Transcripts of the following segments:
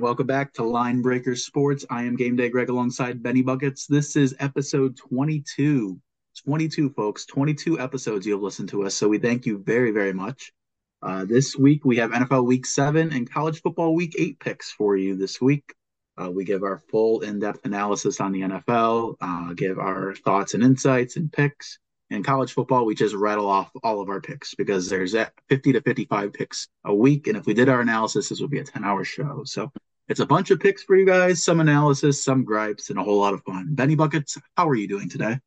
Welcome back to Line Breaker Sports. I am Game Day Greg alongside Benny Buckets. This is episode 22. 22, folks. 22 episodes you've listened to us. So we thank you very, very much. Uh, this week we have NFL Week 7 and College Football Week 8 picks for you this week. Uh, we give our full in depth analysis on the NFL, uh, give our thoughts and insights and picks in college football, we just rattle off all of our picks because there's 50 to 55 picks a week. And if we did our analysis, this would be a 10 hour show. So it's a bunch of picks for you guys, some analysis, some gripes, and a whole lot of fun. Benny Buckets, how are you doing today?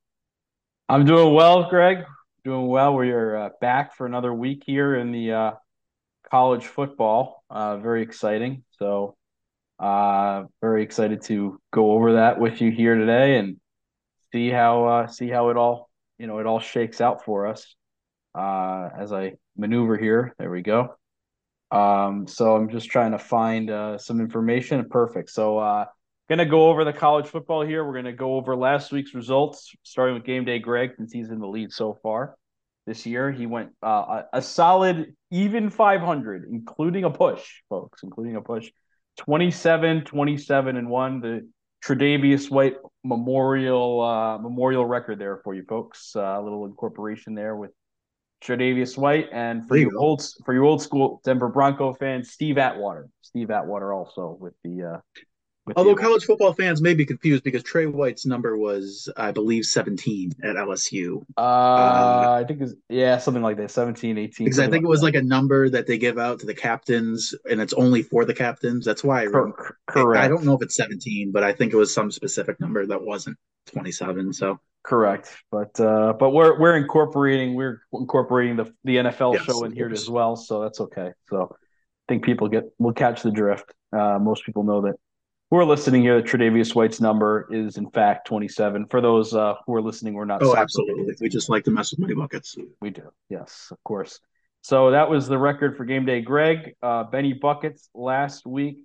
I'm doing well, Greg. Doing well. We are uh, back for another week here in the uh, college football. Uh, very exciting. So, uh, very excited to go over that with you here today and see how uh, see how it all you know it all shakes out for us uh, as I maneuver here. There we go. Um, so I'm just trying to find uh, some information. Perfect. So uh, gonna go over the college football here. We're gonna go over last week's results, starting with game day. Greg, since he's in the lead so far this year, he went uh, a, solid even 500, including a push, folks, including a push. 27, 27, and one. The Tre'Davious White memorial uh, memorial record there for you folks. Uh, a little incorporation there with Tre'Davious White, and for you, you old for your old school Denver Bronco fans, Steve Atwater. Steve Atwater also with the uh, Although college football fans may be confused because Trey White's number was, I believe, 17 at LSU. Uh, uh I think it's, yeah, something like that, 17, 18. Because I think like it was that. like a number that they give out to the captains and it's only for the captains. That's why I. Correct. I don't know if it's 17, but I think it was some specific number that wasn't 27. So correct. But uh, but we're we're incorporating we're incorporating the the NFL yes, show in here as well, so that's okay. So I think people get will catch the drift. Uh, most people know that who are listening here, that Tre'Davious White's number is in fact 27. For those uh, who are listening, we're not. Oh, absolutely. We just like to mess with Benny Buckets. We do. Yes, of course. So that was the record for game day. Greg, uh, Benny Buckets last week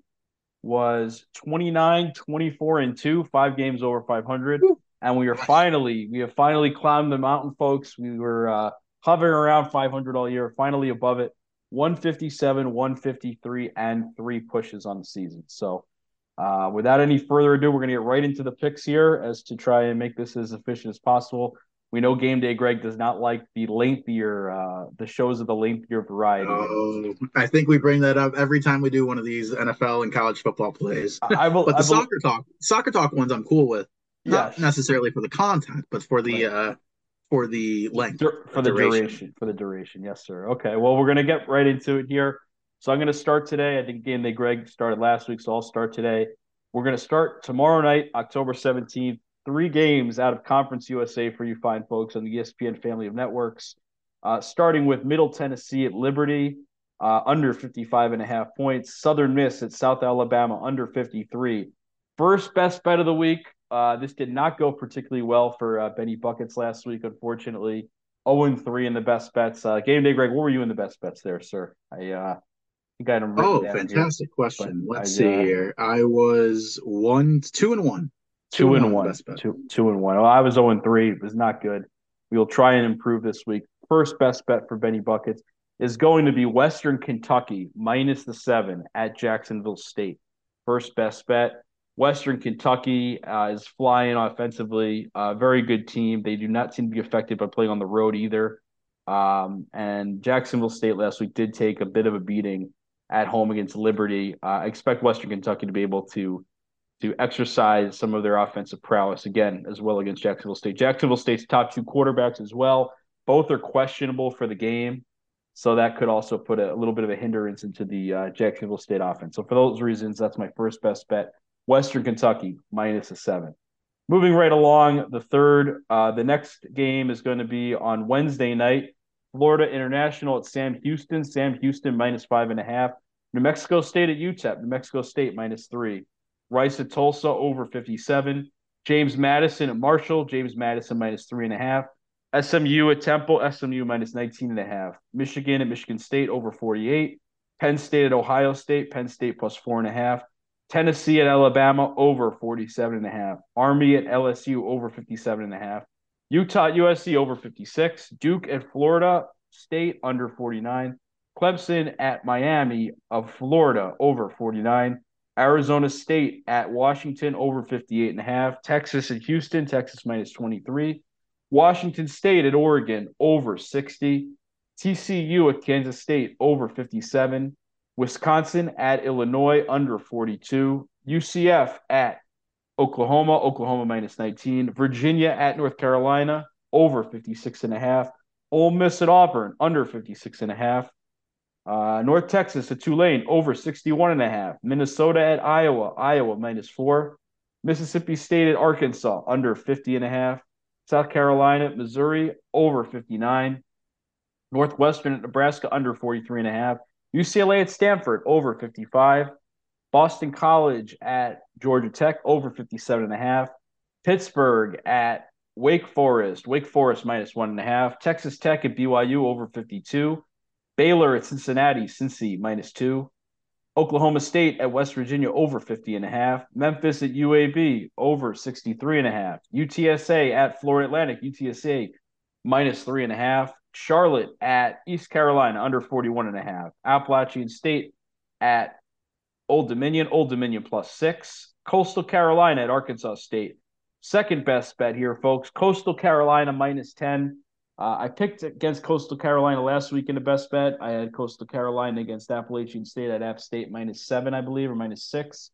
was 29, 24, and two, five games over 500. And we are finally, we have finally climbed the mountain, folks. We were uh, hovering around 500 all year, finally above it. 157, 153, and three pushes on the season. So uh, without any further ado, we're going to get right into the picks here as to try and make this as efficient as possible. We know game day, Greg does not like the lengthier, uh, the shows of the lengthier variety. Oh, I think we bring that up every time we do one of these NFL and college football plays. I will, but the I soccer talk, soccer talk ones, I'm cool with. Not yes. necessarily for the content, but for the right. uh, for the length, for the duration. duration. For the duration, yes, sir. Okay, well, we're gonna get right into it here. So I'm going to start today. I think game day Greg started last week, so I'll start today. We're going to start tomorrow night, October 17th. Three games out of Conference USA for you fine folks on the ESPN family of networks. Uh, starting with Middle Tennessee at Liberty, uh, under 55 and a half points. Southern Miss at South Alabama, under 53. First best bet of the week. Uh, this did not go particularly well for uh, Benny Buckets last week, unfortunately. 0 3 in the best bets. Uh, game day, Greg, what were you in the best bets there, sir? I uh, think I had them. Oh, fantastic here, question. Let's I, see uh, here. I was one, two and one. Two, two and one. one. Two, two and one. Well, I was zero and three. It was not good. We will try and improve this week. First best bet for Benny Buckets is going to be Western Kentucky minus the seven at Jacksonville State. First best bet. Western Kentucky uh, is flying offensively. Uh, very good team. They do not seem to be affected by playing on the road either. Um, and Jacksonville State last week did take a bit of a beating at home against Liberty. Uh, I expect Western Kentucky to be able to to exercise some of their offensive prowess again as well against Jacksonville State. Jacksonville State's top two quarterbacks as well. Both are questionable for the game. So that could also put a, a little bit of a hindrance into the uh, Jacksonville State offense. So for those reasons, that's my first best bet. Western Kentucky minus a seven. Moving right along, the third, uh, the next game is going to be on Wednesday night. Florida International at Sam Houston. Sam Houston minus five and a half. New Mexico State at UTEP. New Mexico State minus three. Rice at Tulsa over 57. James Madison at Marshall. James Madison minus three and a half. SMU at Temple. SMU minus 19 and a half. Michigan at Michigan State over 48. Penn State at Ohio State. Penn State plus four and a half. Tennessee at Alabama over 47 and a half. Army at LSU over 57 and a half. Utah USC over 56. Duke at Florida State under 49. Clemson at Miami of Florida over 49. Arizona State at Washington over 58 and a half. Texas at Houston, Texas minus 23. Washington State at Oregon over 60. TCU at Kansas State over 57. Wisconsin at Illinois under 42. UCF at Oklahoma, Oklahoma minus 19. Virginia at North Carolina over 56 and a half. Ole Miss at Auburn under 56 and a half. Uh, North Texas at Tulane over 61 and a half. Minnesota at Iowa, Iowa minus four. Mississippi State at Arkansas under 50 and a half. South Carolina Missouri over 59. Northwestern at Nebraska under 43 and a half. UCLA at Stanford over 55. Boston College at Georgia Tech over 57 and a half. Pittsburgh at Wake Forest, Wake Forest minus one and a half. Texas Tech at BYU over 52. Baylor at Cincinnati, Cincy minus two. Oklahoma State at West Virginia over 50 and a half. Memphis at UAB over 63 and a half. UTSA at Florida Atlantic, UTSA minus three and a half. Charlotte at East Carolina under 41 and a half. Appalachian State at Old Dominion, Old Dominion plus six. Coastal Carolina at Arkansas State. Second best bet here, folks. Coastal Carolina minus 10. Uh, I picked against Coastal Carolina last week in the best bet. I had Coastal Carolina against Appalachian State at App State minus seven, I believe, or minus six.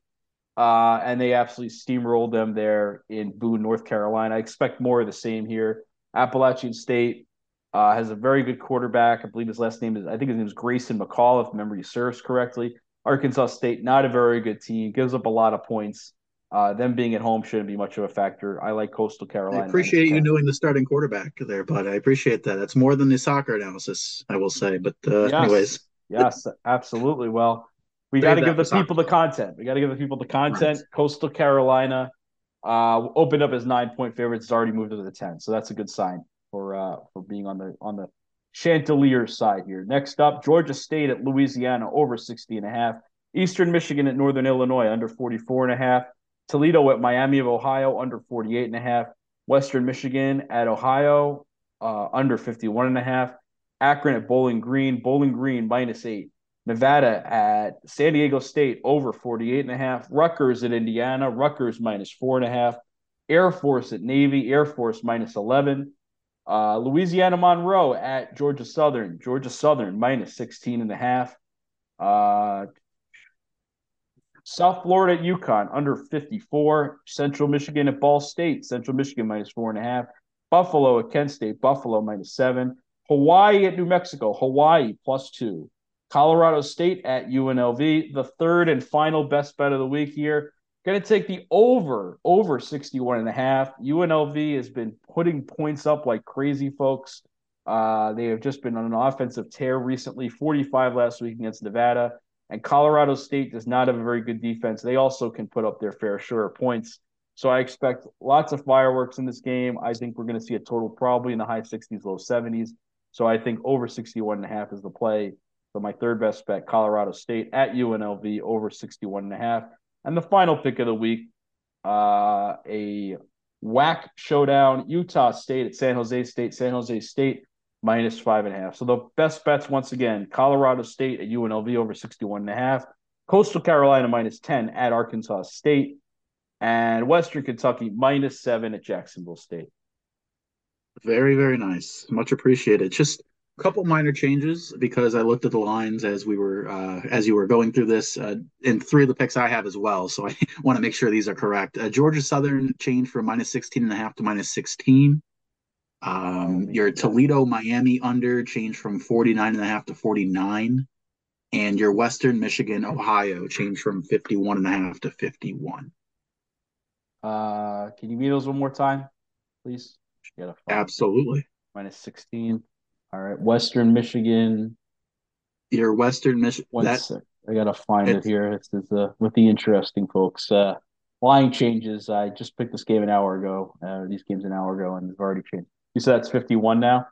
Uh, and they absolutely steamrolled them there in Boone, North Carolina. I expect more of the same here. Appalachian State uh, has a very good quarterback. I believe his last name is, I think his name is Grayson McCall, if memory serves correctly. Arkansas State, not a very good team, gives up a lot of points. Uh, them being at home shouldn't be much of a factor. I like Coastal Carolina. I appreciate you knowing the starting quarterback there, bud. I appreciate that. That's more than the soccer analysis, I will say. But uh, yes. anyways, yes, absolutely. Well, we got to give the people the content. We got to give the people the content. Right. Coastal Carolina uh, opened up as nine point favorites. It's already moved to the ten, so that's a good sign for uh, for being on the on the Chanticleer side here. Next up, Georgia State at Louisiana over 60 and a half. Eastern Michigan at Northern Illinois under 44 and a half. Toledo at Miami of Ohio under 48 and a half. Western Michigan at Ohio uh, under 51 and a half. Akron at Bowling Green, Bowling Green minus eight. Nevada at San Diego State over 48 and a half. Rutgers at Indiana, Rutgers minus four and a half. Air Force at Navy, Air Force minus 11. Uh, Louisiana Monroe at Georgia Southern, Georgia Southern minus 16 and a half. Uh, South Florida at UConn under 54. Central Michigan at Ball State. Central Michigan minus four and a half. Buffalo at Kent State. Buffalo minus seven. Hawaii at New Mexico. Hawaii plus two. Colorado State at UNLV. The third and final best bet of the week here. Going to take the over, over 61 and a half. UNLV has been putting points up like crazy, folks. Uh, they have just been on an offensive tear recently 45 last week against Nevada. And Colorado State does not have a very good defense. They also can put up their fair share of points. So I expect lots of fireworks in this game. I think we're going to see a total probably in the high 60s, low 70s. So I think over 61 and a half is the play. So my third best bet, Colorado State at UNLV over 61 and a half. And the final pick of the week, uh, a whack showdown, Utah State at San Jose State. San Jose State minus five and a half. So the best bets once again, Colorado State at UNLV over 61 and a half, Coastal Carolina minus 10 at Arkansas State, and Western Kentucky minus seven at Jacksonville State. Very, very nice. Much appreciated. Just couple minor changes because I looked at the lines as we were uh, as you were going through this, uh, and three of the picks I have as well. So I want to make sure these are correct. Uh, Georgia Southern changed from minus 16 and a half to minus 16. Um, your Toledo Miami under changed from 49 and a half to 49. And your Western Michigan Ohio changed from 51 and a half to 51. Uh, can you read those one more time, please? Absolutely. Minus 16. All right. Western Michigan. Your Western Michigan. I gotta find it here. This is uh, with the interesting folks. Uh, line changes. I just picked this game an hour ago. Uh, these games an hour ago, and they've already changed. You said that's 51 now?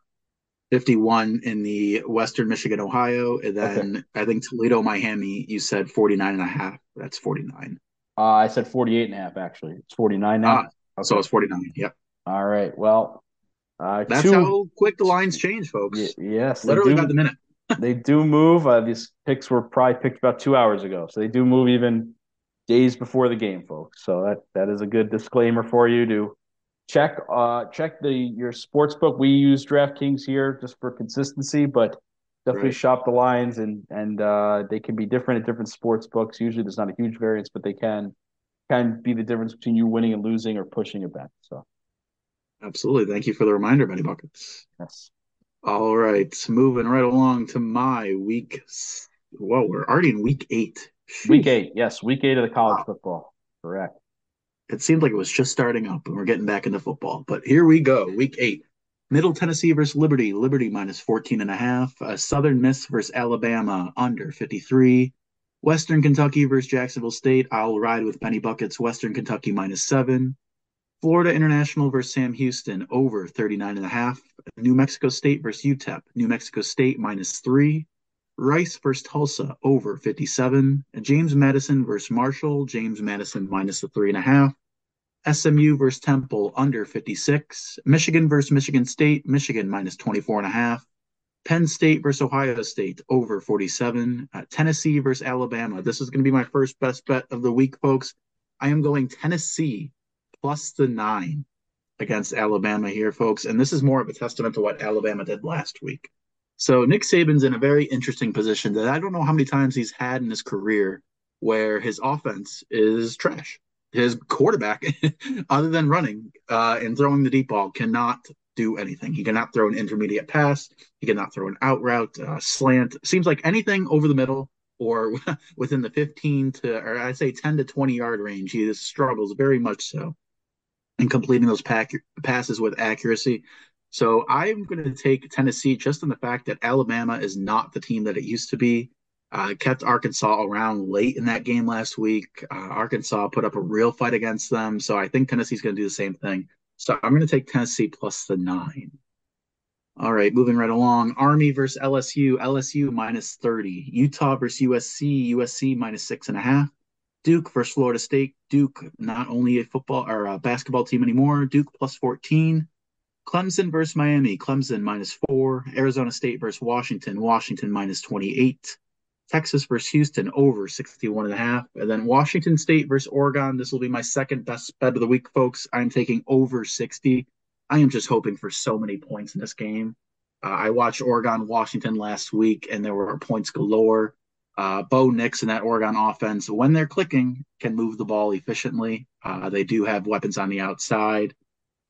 51 in the Western Michigan, Ohio. And then okay. I think Toledo, Miami, you said 49 and a half. That's 49. Uh, I said 48 and a half, actually. It's 49 now. Ah, okay. So it's 49. Yep. All right. Well, uh, That's two... how quick the lines change, folks. Y- yes. Literally by the minute. they do move. Uh, these picks were probably picked about two hours ago, so they do move even days before the game, folks. So that that is a good disclaimer for you to check uh check the your sports book. We use DraftKings here just for consistency, but definitely right. shop the lines and and uh, they can be different at different sports books. Usually there's not a huge variance, but they can can be the difference between you winning and losing or pushing a bet. So absolutely. Thank you for the reminder, Benny Buckets. Yes. All right. Moving right along to my week. Well, we're already in week eight. Week eight, yes, week eight of the college wow. football. Correct. It seemed like it was just starting up and we're getting back into football. But here we go, week eight. Middle Tennessee versus Liberty, Liberty minus 14 and a half. Uh, Southern Miss versus Alabama, under 53. Western Kentucky versus Jacksonville State, I'll ride with Benny Buckets, Western Kentucky minus seven. Florida International versus Sam Houston, over 39 and a half. New Mexico State versus UTEP, New Mexico State minus three. Rice versus Tulsa, over 57. James Madison versus Marshall, James Madison minus the three and a half. SMU versus Temple under 56. Michigan versus Michigan State, Michigan minus 24 and a half. Penn State versus Ohio State over 47. Uh, Tennessee versus Alabama. This is going to be my first best bet of the week, folks. I am going Tennessee plus the nine against Alabama here, folks. And this is more of a testament to what Alabama did last week. So Nick Saban's in a very interesting position that I don't know how many times he's had in his career where his offense is trash his quarterback, other than running uh, and throwing the deep ball, cannot do anything. He cannot throw an intermediate pass. He cannot throw an out route, uh, slant. Seems like anything over the middle or within the 15 to, or I say 10 to 20 yard range. He struggles very much so in completing those pack, passes with accuracy. So I'm going to take Tennessee just in the fact that Alabama is not the team that it used to be. Uh, kept Arkansas around late in that game last week. Uh, Arkansas put up a real fight against them. So I think Tennessee's going to do the same thing. So I'm going to take Tennessee plus the nine. All right, moving right along. Army versus LSU. LSU minus 30. Utah versus USC. USC minus six and a half. Duke versus Florida State. Duke, not only a football or a basketball team anymore. Duke plus 14. Clemson versus Miami. Clemson minus four. Arizona State versus Washington. Washington minus 28. Texas versus Houston over 61 and a half. And then Washington State versus Oregon. This will be my second best bet of the week, folks. I'm taking over 60. I am just hoping for so many points in this game. Uh, I watched Oregon Washington last week, and there were points galore. Uh, Bo Nix and that Oregon offense, when they're clicking, can move the ball efficiently. Uh, they do have weapons on the outside.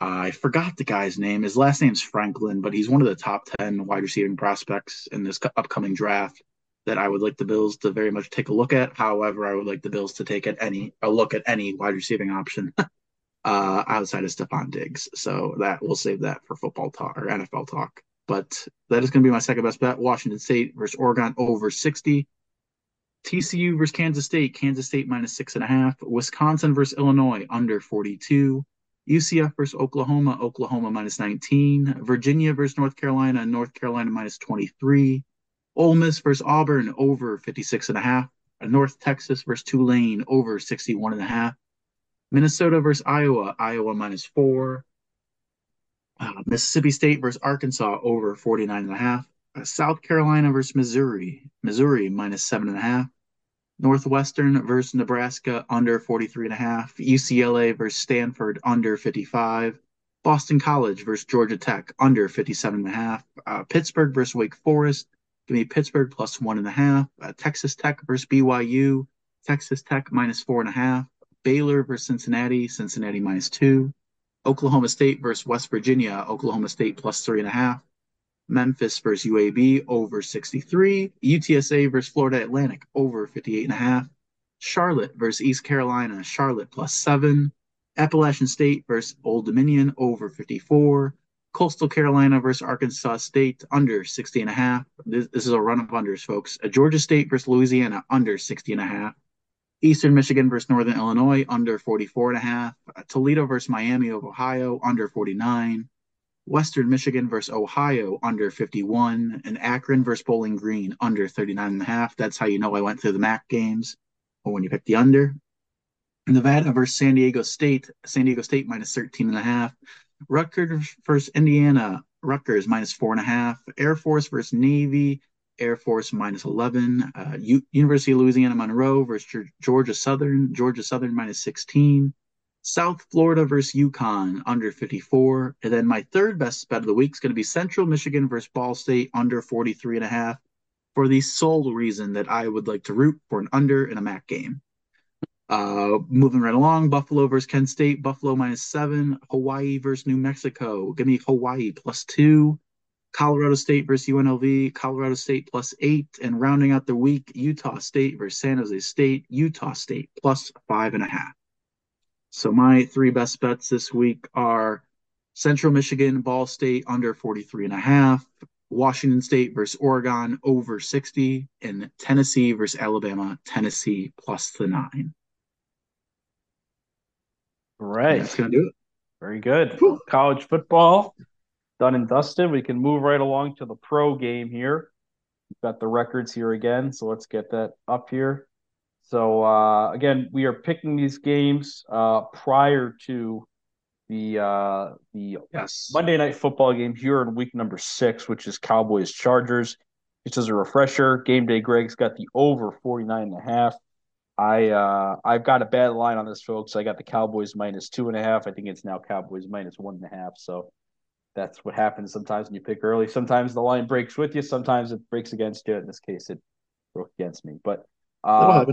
I forgot the guy's name. His last name's Franklin, but he's one of the top 10 wide receiving prospects in this upcoming draft that I would like the Bills to very much take a look at. However, I would like the Bills to take at any a look at any wide receiving option uh, outside of Stefon Diggs. So that we'll save that for football talk or NFL talk. But that is going to be my second best bet. Washington State versus Oregon over 60. TCU versus Kansas State. Kansas State minus six and a half. Wisconsin versus Illinois under 42. UCF versus Oklahoma. Oklahoma minus 19. Virginia versus North Carolina. North Carolina minus 23. Ole Miss versus Auburn over 56 and a half. North Texas versus Tulane over 61 and a half. Minnesota versus Iowa, Iowa minus four. Uh, Mississippi State versus Arkansas over 49 and a half. Uh, South Carolina versus Missouri, Missouri minus seven and a half. Northwestern versus Nebraska under 43 and a half. UCLA versus Stanford under 55. Boston College versus Georgia Tech under 57 and a half. Uh, Pittsburgh versus Wake Forest Give me Pittsburgh plus one and a half. Uh, Texas Tech versus BYU. Texas Tech minus four and a half. Baylor versus Cincinnati. Cincinnati minus two. Oklahoma State versus West Virginia. Oklahoma State plus three and a half. Memphis versus UAB over 63. UTSA versus Florida Atlantic over 58 and a half. Charlotte versus East Carolina. Charlotte plus seven. Appalachian State versus Old Dominion over 54. Coastal Carolina versus Arkansas State under 60 and a half. This, this is a run of unders, folks. A Georgia State versus Louisiana under 60 and a half. Eastern Michigan versus Northern Illinois under 44 and a half. Uh, Toledo versus Miami of Ohio under 49. Western Michigan versus Ohio under 51. And Akron versus Bowling Green under 39 and a half. That's how you know I went through the MAC games or when you pick the under. Nevada versus San Diego State. San Diego State minus 13 and a half. Rutgers versus Indiana. Rutgers minus four and a half. Air Force versus Navy. Air Force minus 11. Uh, U- University of Louisiana Monroe versus Georgia Southern. Georgia Southern minus 16. South Florida versus UConn under 54. And then my third best bet of the week is going to be Central Michigan versus Ball State under 43 and a half for the sole reason that I would like to root for an under in a MAC game. Uh, moving right along, Buffalo versus Kent State, Buffalo minus seven, Hawaii versus New Mexico. Give me Hawaii plus two. Colorado State versus UNLV, Colorado State plus eight, and rounding out the week, Utah State versus San Jose State, Utah State plus five and a half. So my three best bets this week are Central Michigan, Ball State under 43 and a half, Washington State versus Oregon over 60, and Tennessee versus Alabama, Tennessee plus the nine. Right. That's going to do it. Very good. Whew. College football done and dusted. We can move right along to the pro game here. We've got the records here again, so let's get that up here. So uh, again, we are picking these games uh, prior to the uh, the yes. Monday night football game here in week number six, which is Cowboys Chargers. Just as a refresher, game day Greg's got the over 49 and a half. I uh I've got a bad line on this, folks. I got the Cowboys minus two and a half. I think it's now Cowboys minus one and a half. So that's what happens sometimes when you pick early. Sometimes the line breaks with you. Sometimes it breaks against you. In this case, it broke against me. But uh,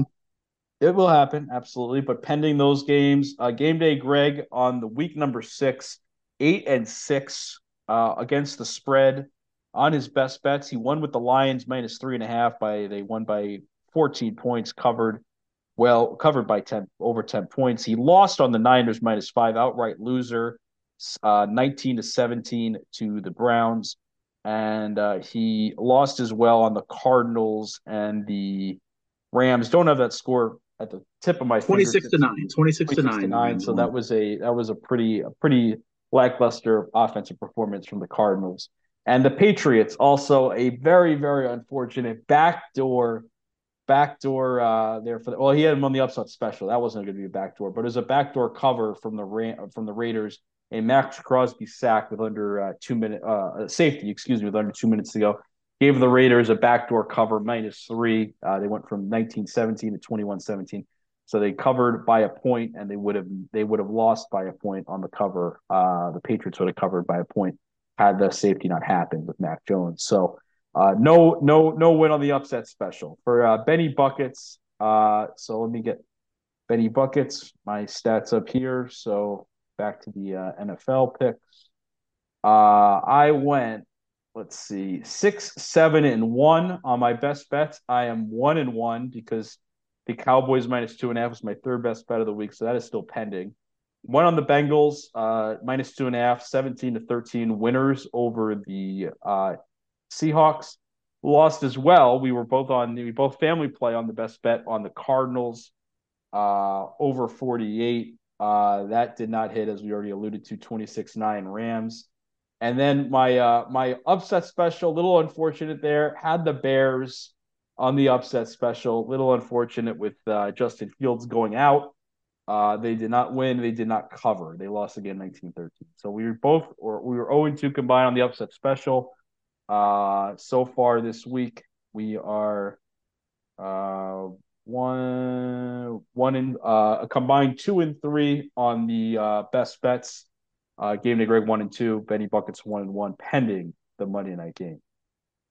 it will happen, absolutely. But pending those games, uh, game day, Greg on the week number six, eight and six uh, against the spread on his best bets. He won with the Lions minus three and a half by they won by 14 points, covered well, covered by 10 over 10 points. He lost on the Niners minus five, outright loser, uh, 19 to 17 to the Browns. And uh, he lost as well on the Cardinals and the Rams. Don't have that score at the tip of my 26 to 9 26, 26 to 9, to 9 so that was a that was a pretty a pretty lackluster offensive performance from the cardinals. And the patriots also a very very unfortunate backdoor backdoor uh there for the, well he had him on the upset special. That wasn't going to be a backdoor but it was a backdoor cover from the from the raiders. A Maxx Crosby sack with under uh, two minute uh safety excuse me with under two minutes to go gave the Raiders a backdoor cover minus three. Uh, they went from 1917 to 2117. So they covered by a point, and they would have they would have lost by a point on the cover. Uh, the Patriots would have covered by a point had the safety not happened with Mac Jones. So uh, no no no win on the upset special for uh, Benny buckets. Uh, so let me get Benny buckets. My stats up here. So back to the uh, NFL picks. I went let's see, six, seven, and one on my best bets. I am one and one because the Cowboys minus two and a half was my third best bet of the week, so that is still pending. One on the Bengals, uh, minus two and a half, 17 to 13 winners over the uh, Seahawks. Lost as well. We were both on we both family play on the best bet on the Cardinals uh, over 48. Uh, that did not hit, as we already alluded to, 26 9 Rams. And then my uh, my upset special, little unfortunate there. Had the Bears on the upset special, little unfortunate with uh, Justin Fields going out. Uh, they did not win. They did not cover. They lost again 19-13. So we were both, or we were 0-2 combined on the upset special. Uh, so far this week, we are uh, one one in uh, a combined two and three on the uh, best bets. Uh, game day Greg one and two, Benny Buckets one and one, pending the Monday night game.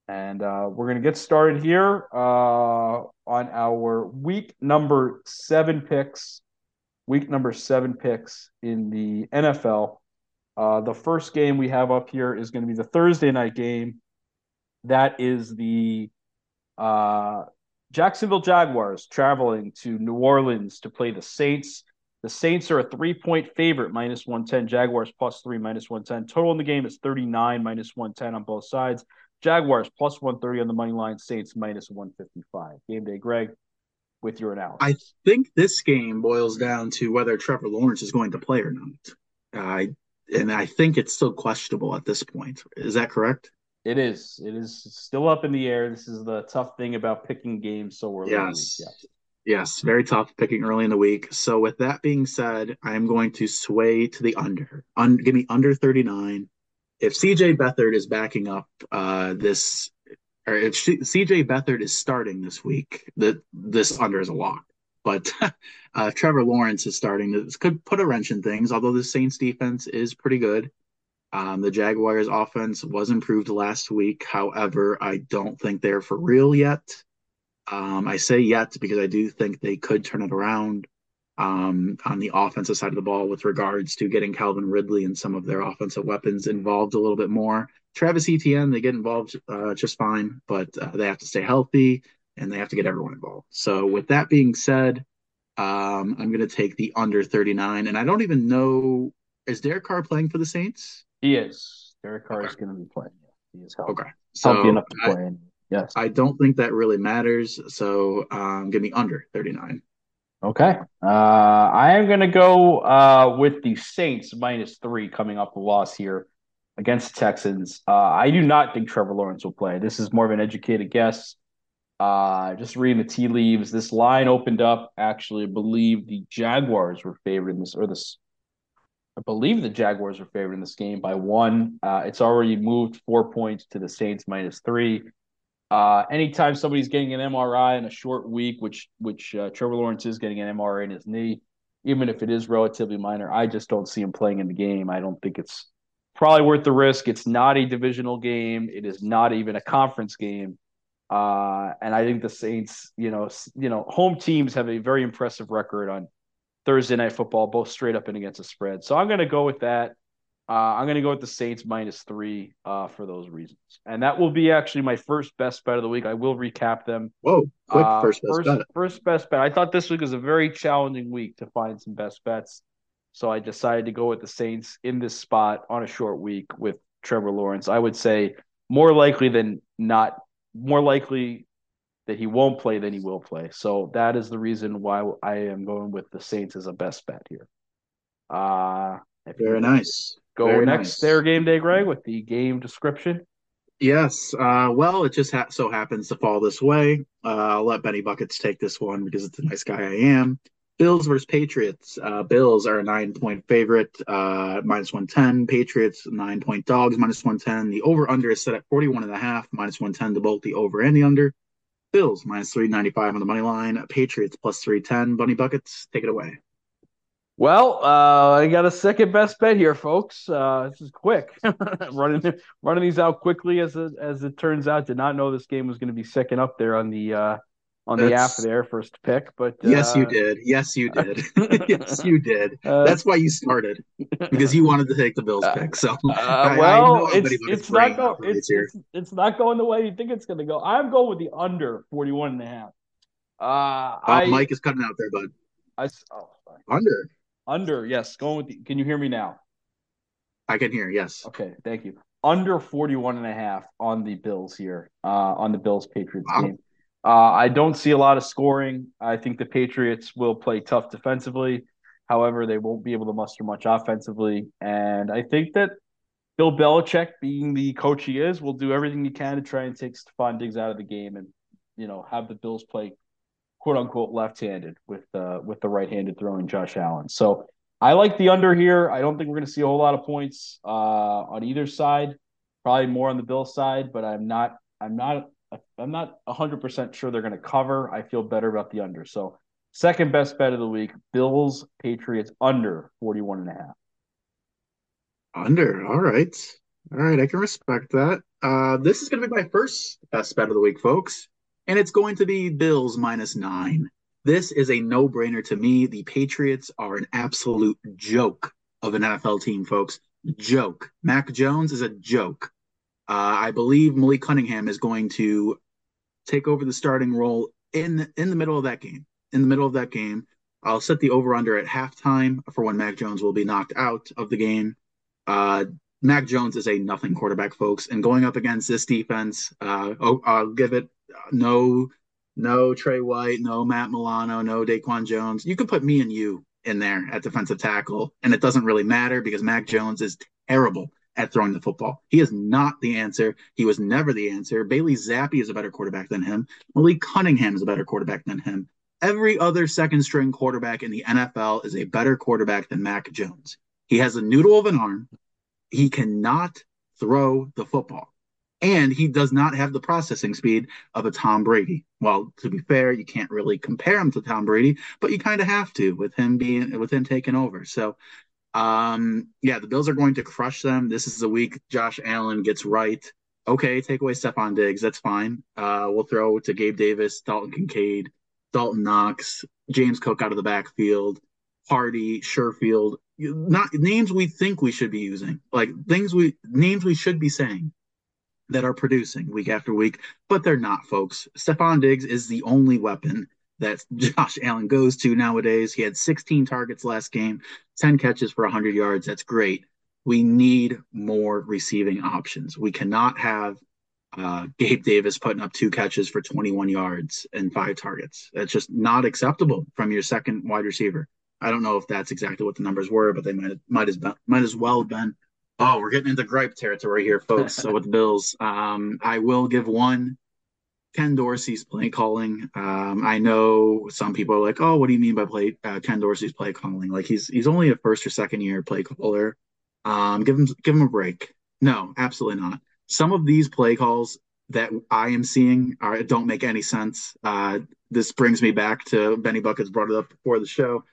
And uh, we're going to get started here uh, on our week number seven picks. Week number seven picks in the NFL. Uh, the first game we have up here is going to be the Thursday night game. That is the uh, Jacksonville Jaguars traveling to New Orleans to play the Saints. The Saints are a three point favorite, minus 110. Jaguars plus three, minus 110. Total in the game is 39, minus 110 on both sides. Jaguars plus 130 on the money line. Saints minus 155. Game day, Greg, with your analysis. I think this game boils down to whether Trevor Lawrence is going to play or not. Uh, and I think it's still questionable at this point. Is that correct? It is. It is still up in the air. This is the tough thing about picking games so early. Yes. yes. Yes, very tough picking early in the week. So with that being said, I am going to sway to the under. Un- give me under 39. If CJ Beathard is backing up uh, this or it's CJ Beathard is starting this week. That this under is a lock. But uh, Trevor Lawrence is starting. This could put a wrench in things. Although the Saints defense is pretty good. Um, the Jaguars offense was improved last week. However, I don't think they're for real yet. Um, I say yet because I do think they could turn it around um, on the offensive side of the ball with regards to getting Calvin Ridley and some of their offensive weapons involved a little bit more. Travis Etienne, they get involved uh, just fine, but uh, they have to stay healthy and they have to get everyone involved. So, with that being said, um, I'm going to take the under 39. And I don't even know, is Derek Carr playing for the Saints? He is. Derek Carr okay. is going to be playing. He is healthy. Okay. So healthy enough to play. I, yes. I don't think that really matters. So, um, give me under 39. Okay. Uh, I am going to go uh, with the Saints minus three coming off the loss here against the Texans. Uh, I do not think Trevor Lawrence will play. This is more of an educated guess. Uh, just reading the tea leaves, this line opened up. Actually, I believe the Jaguars were favored in this, or this. I believe the Jaguars were favored in this game by one. Uh, it's already moved four points to the Saints minus three. Uh, anytime somebody's getting an MRI in a short week, which which uh, Trevor Lawrence is getting an MRI in his knee, even if it is relatively minor, I just don't see him playing in the game. I don't think it's probably worth the risk. It's not a divisional game. It is not even a conference game. Uh, and I think the Saints, you know, you know, home teams have a very impressive record on Thursday night football, both straight up and against the spread. So I'm going to go with that. Uh, I'm going to go with the Saints minus three uh, for those reasons, and that will be actually my first best bet of the week. I will recap them. Whoa, quick uh, first best first, bet. First best bet. I thought this week was a very challenging week to find some best bets, so I decided to go with the Saints in this spot on a short week with Trevor Lawrence. I would say more likely than not, more likely that he won't play than he will play. So that is the reason why I am going with the Saints as a best bet here. Uh very nice. Go Very next nice. there, game day, Greg, with the game description. Yes. Uh, well, it just ha- so happens to fall this way. Uh, I'll let Benny Buckets take this one because it's a nice guy I am. Bills versus Patriots. Uh, Bills are a nine point favorite, uh, minus 110. Patriots, nine point dogs, minus 110. The over under is set at 41 and a half, minus 110 to both the over and the under. Bills, minus 395 on the money line. Patriots, plus 310. Benny Buckets, take it away. Well, uh, I got a second best bet here, folks. Uh, this is quick, running running these out quickly as it, as it turns out. Did not know this game was going to be second up there on the uh, on the app there, first pick. But yes, you uh, did. Yes, you did. yes, you did. Uh, That's why you started because you wanted to take the Bills pick. So uh, well, I it's it's not go, it's, it's, it's, not going the way you think it's going to go. I'm going with the under 41 and a half. Uh, I, mic is cutting out there, bud. I oh, under. Under, yes. Going with the, can you hear me now? I can hear, yes. Okay, thank you. Under 41 and a half on the Bills here, uh, on the Bills Patriots wow. game. Uh, I don't see a lot of scoring. I think the Patriots will play tough defensively. However, they won't be able to muster much offensively. And I think that Bill Belichick, being the coach he is, will do everything he can to try and take Stefon Diggs out of the game and, you know, have the Bills play quote unquote left-handed with uh, with the right-handed throwing Josh Allen. So I like the under here. I don't think we're going to see a whole lot of points uh, on either side. Probably more on the Bill side, but I'm not. I'm not. I'm not 100 percent sure they're going to cover. I feel better about the under. So second best bet of the week: Bills Patriots under 41 and a half. Under. All right. All right. I can respect that. Uh, this is going to be my first best bet of the week, folks and it's going to be Bills minus nine. This is a no brainer to me. The Patriots are an absolute joke of an NFL team, folks. Joke. Mac Jones is a joke. Uh, I believe Malik Cunningham is going to take over the starting role in the, in the middle of that game. In the middle of that game, I'll set the over under at halftime for when Mac Jones will be knocked out of the game. Uh, Mac Jones is a nothing quarterback, folks, and going up against this defense, uh, oh, I'll give it no, no Trey White, no Matt Milano, no DaQuan Jones. You could put me and you in there at defensive tackle, and it doesn't really matter because Mac Jones is terrible at throwing the football. He is not the answer. He was never the answer. Bailey Zappe is a better quarterback than him. Malik Cunningham is a better quarterback than him. Every other second string quarterback in the NFL is a better quarterback than Mac Jones. He has a noodle of an arm. He cannot throw the football. And he does not have the processing speed of a Tom Brady. Well, to be fair, you can't really compare him to Tom Brady, but you kind of have to with him being with him taking over. So um, yeah, the Bills are going to crush them. This is the week Josh Allen gets right. Okay, take away Stefon Diggs. That's fine. Uh, we'll throw to Gabe Davis, Dalton Kincaid, Dalton Knox, James Cook out of the backfield, Harty, Sherfield. Not names we think we should be using, like things we names we should be saying that are producing week after week, but they're not, folks. Stefon Diggs is the only weapon that Josh Allen goes to nowadays. He had 16 targets last game, 10 catches for 100 yards. That's great. We need more receiving options. We cannot have uh, Gabe Davis putting up two catches for 21 yards and five targets. That's just not acceptable from your second wide receiver. I don't know if that's exactly what the numbers were, but they might might as might as well have been. Oh, we're getting into gripe territory here, folks. so with the Bills, um, I will give one. Ken Dorsey's play calling. Um, I know some people are like, "Oh, what do you mean by play uh, Ken Dorsey's play calling? Like he's he's only a first or second year play caller. Um, give him give him a break." No, absolutely not. Some of these play calls that I am seeing are, don't make any sense. Uh, this brings me back to Benny Buckets brought it up before the show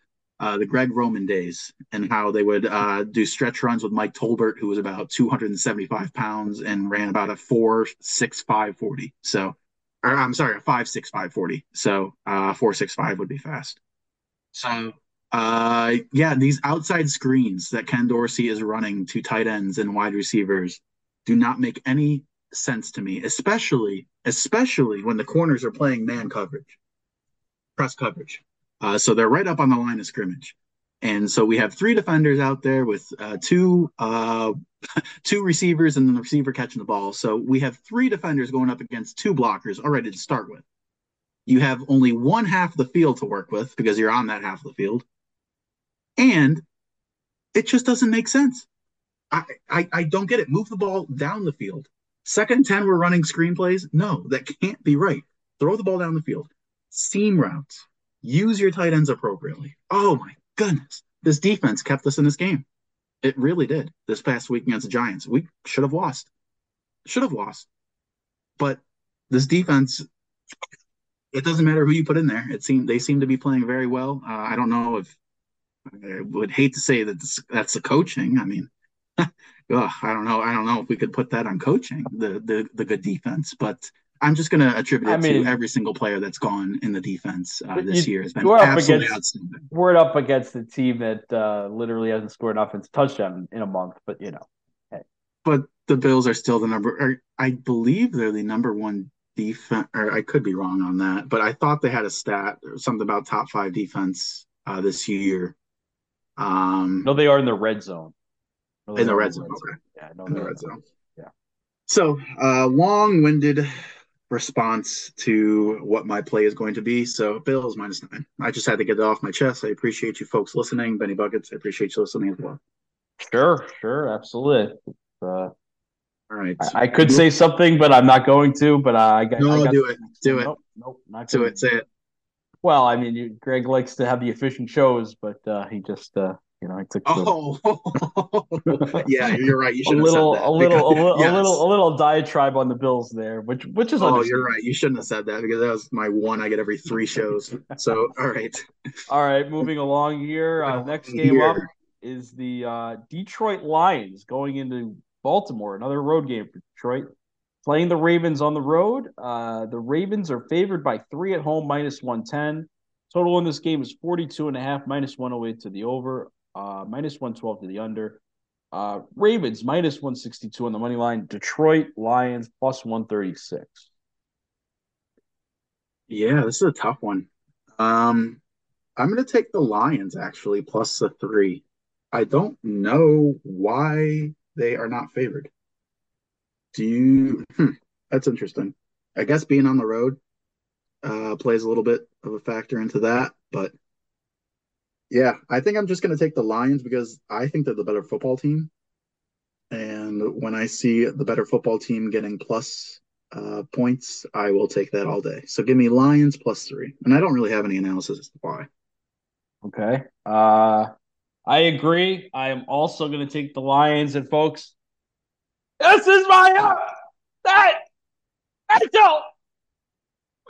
uh, the Greg Roman days and how they would uh, do stretch runs with Mike Tolbert, who was about 275 pounds and ran about a four six five forty. So, or, I'm sorry, a five six five forty. So, uh, four six five would be fast. So, uh, yeah, these outside screens that Ken Dorsey is running to tight ends and wide receivers do not make any sense to me, especially especially when the corners are playing man coverage, press coverage. Uh, so they're right up on the line of scrimmage. And so we have three defenders out there with uh, two uh, two receivers and the receiver catching the ball. So we have three defenders going up against two blockers already to start with. You have only one half of the field to work with because you're on that half of the field. And it just doesn't make sense. I, I, I don't get it. Move the ball down the field. Second 10, we're running screenplays. No, that can't be right. Throw the ball down the field. Seam routes use your tight ends appropriately. Oh my goodness. This defense kept us in this game. It really did this past week against the Giants. We should have lost. Should have lost. But this defense, it doesn't matter who you put in there. It seemed they seem to be playing very well. Uh, I don't know if I would hate to say that this, that's the coaching. I mean, oh, I don't know. I don't know if we could put that on coaching the the the good defense, but I'm just going to attribute it I mean, to every single player that's gone in the defense uh, this you, year has been absolutely against, outstanding. We're up against a team that uh, literally hasn't scored an offensive touchdown in a month, but you know. Hey. But the Bills are still the number. Or I believe they're the number one defense. Or I could be wrong on that, but I thought they had a stat or something about top five defense uh, this year. Um, no, they are in the red zone. No, in the red zone. Okay. Yeah, no, in the red zone. Yeah. So uh, long-winded response to what my play is going to be. So Bills minus nine. I just had to get it off my chest. I appreciate you folks listening. Benny Buckets, I appreciate you listening as well. Sure, sure, absolutely. Uh, All right. I, I could say something, but I'm not going to. But uh, I got. No, I got do it. Do it. Nope, nope not do it. Say it. Well, I mean, you, Greg likes to have the efficient shows, but uh, he just uh, you know, I took. Oh, yeah, you're right. You should a little, a little, a little, yes. a little, a little diatribe on the Bills there, which, which is. Oh, you're right. You shouldn't have said that because that was my one I get every three shows. So, all right. All right, moving along here. Uh, next game here. up is the uh, Detroit Lions going into Baltimore, another road game for Detroit. Playing the Ravens on the road. Uh, the Ravens are favored by three at home, minus 110. Total in this game is 42 and a half, minus 108 to the over uh, minus 112 to the under. Uh, Ravens minus 162 on the money line. Detroit Lions plus 136. Yeah, this is a tough one. Um, I'm going to take the Lions actually plus the three. I don't know why they are not favored. Do you? Hmm, that's interesting. I guess being on the road uh, plays a little bit of a factor into that, but yeah, I think I'm just going to take the Lions because I think they're the better football team. And when I see the better football team getting plus uh, points, I will take that all day. So give me Lions plus three. And I don't really have any analysis as to why. Okay. Uh, I agree. I am also going to take the Lions. And folks, this is my. Uh, I, I don't.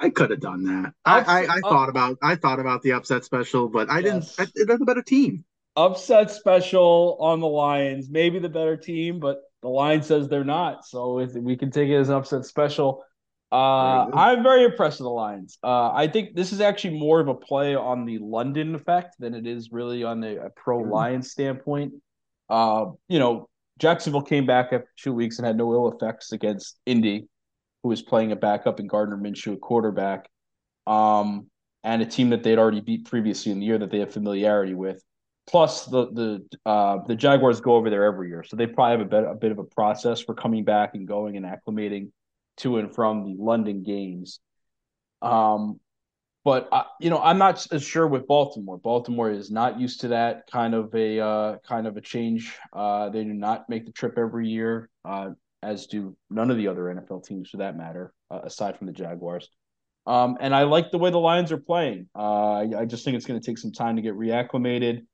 I could have done that. I, I, I thought about I thought about the upset special, but I yes. didn't. I, that's a better team. Upset special on the Lions, maybe the better team, but the line says they're not. So if we can take it as an upset special. Uh, I'm very impressed with the Lions. Uh, I think this is actually more of a play on the London effect than it is really on a, a pro Lions standpoint. Uh, you know, Jacksonville came back after two weeks and had no ill effects against Indy, who was playing a backup in Gardner Minshew, a quarterback, um, and a team that they'd already beat previously in the year that they have familiarity with. Plus, the the uh, the Jaguars go over there every year, so they probably have a bit a bit of a process for coming back and going and acclimating to and from the London games. Um, but uh, you know, I'm not as sure with Baltimore. Baltimore is not used to that kind of a uh, kind of a change. Uh, they do not make the trip every year, uh, as do none of the other NFL teams for that matter, uh, aside from the Jaguars. Um, and I like the way the Lions are playing. Uh, I, I, just think it's going to take some time to get reacclimated.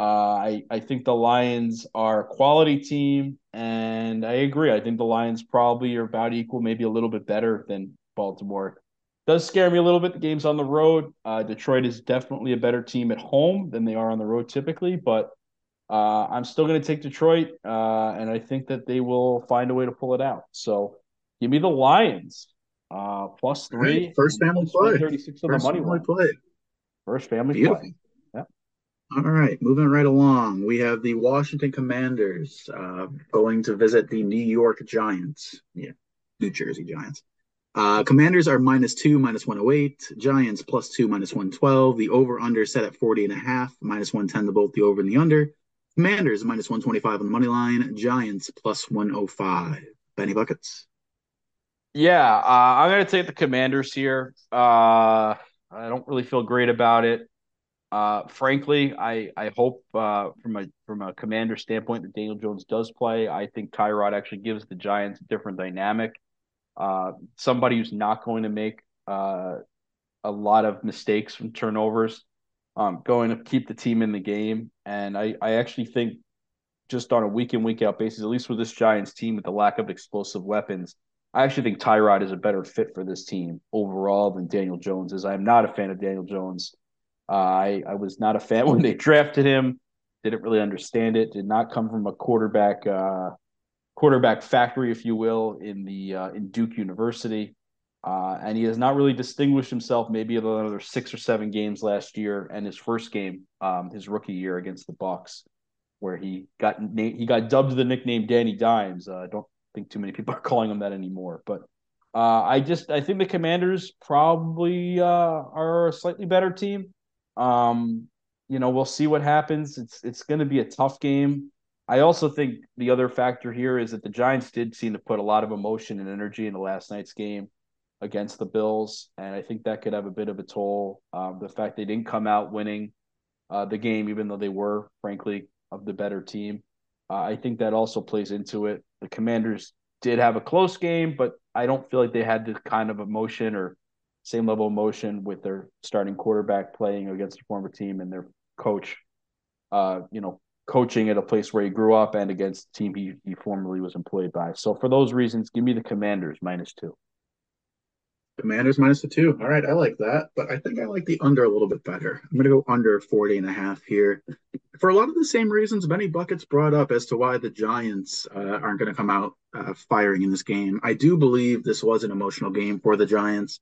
I I think the Lions are a quality team, and I agree. I think the Lions probably are about equal, maybe a little bit better than Baltimore does scare me a little bit. The game's on the road. Uh, Detroit is definitely a better team at home than they are on the road typically, but uh, I'm still going to take Detroit, uh, and I think that they will find a way to pull it out. So give me the Lions uh, plus three. Right. First family play. 36 First the money family line. play. First family Beautiful. play. Yeah. All right, moving right along. We have the Washington Commanders uh, going to visit the New York Giants. Yeah, New Jersey Giants. Uh, commanders are minus two, minus 108. Giants plus two, minus 112. The over under set at 40 and a half, minus 110 to both the over and the under. Commanders minus 125 on the money line. Giants plus 105. Benny Buckets. Yeah, uh, I'm going to take the Commanders here. Uh, I don't really feel great about it. Uh, frankly, I I hope uh, from a from a commander standpoint that Daniel Jones does play. I think Tyrod actually gives the Giants a different dynamic uh, somebody who's not going to make uh, a lot of mistakes from turnovers, um, going to keep the team in the game. And I, I actually think just on a week in, week out basis, at least with this Giants team with the lack of explosive weapons, I actually think Tyrod is a better fit for this team overall than Daniel Jones is. I'm not a fan of Daniel Jones. Uh, I, I was not a fan when they drafted him. Didn't really understand it. Did not come from a quarterback uh, quarterback factory, if you will, in the uh, in Duke University. Uh, and he has not really distinguished himself. Maybe another six or seven games last year, and his first game, um, his rookie year against the Bucks, where he got he got dubbed the nickname Danny Dimes. Uh, I don't think too many people are calling him that anymore, but uh, I just I think the Commanders probably uh, are a slightly better team. Um, you know, we'll see what happens. It's it's going to be a tough game. I also think the other factor here is that the Giants did seem to put a lot of emotion and energy into last night's game against the Bills, and I think that could have a bit of a toll. Um, the fact they didn't come out winning uh, the game, even though they were, frankly, of the better team, uh, I think that also plays into it. The Commanders did have a close game, but I don't feel like they had the kind of emotion or same level of emotion with their starting quarterback playing against a former team and their coach, uh, you know, coaching at a place where he grew up and against the team he, he formerly was employed by. So for those reasons, give me the Commanders minus two. Commanders minus the two. All right, I like that, but I think I like the under a little bit better. I'm going to go under 40 and a half here. For a lot of the same reasons Benny Buckets brought up as to why the Giants uh, aren't going to come out uh, firing in this game. I do believe this was an emotional game for the Giants.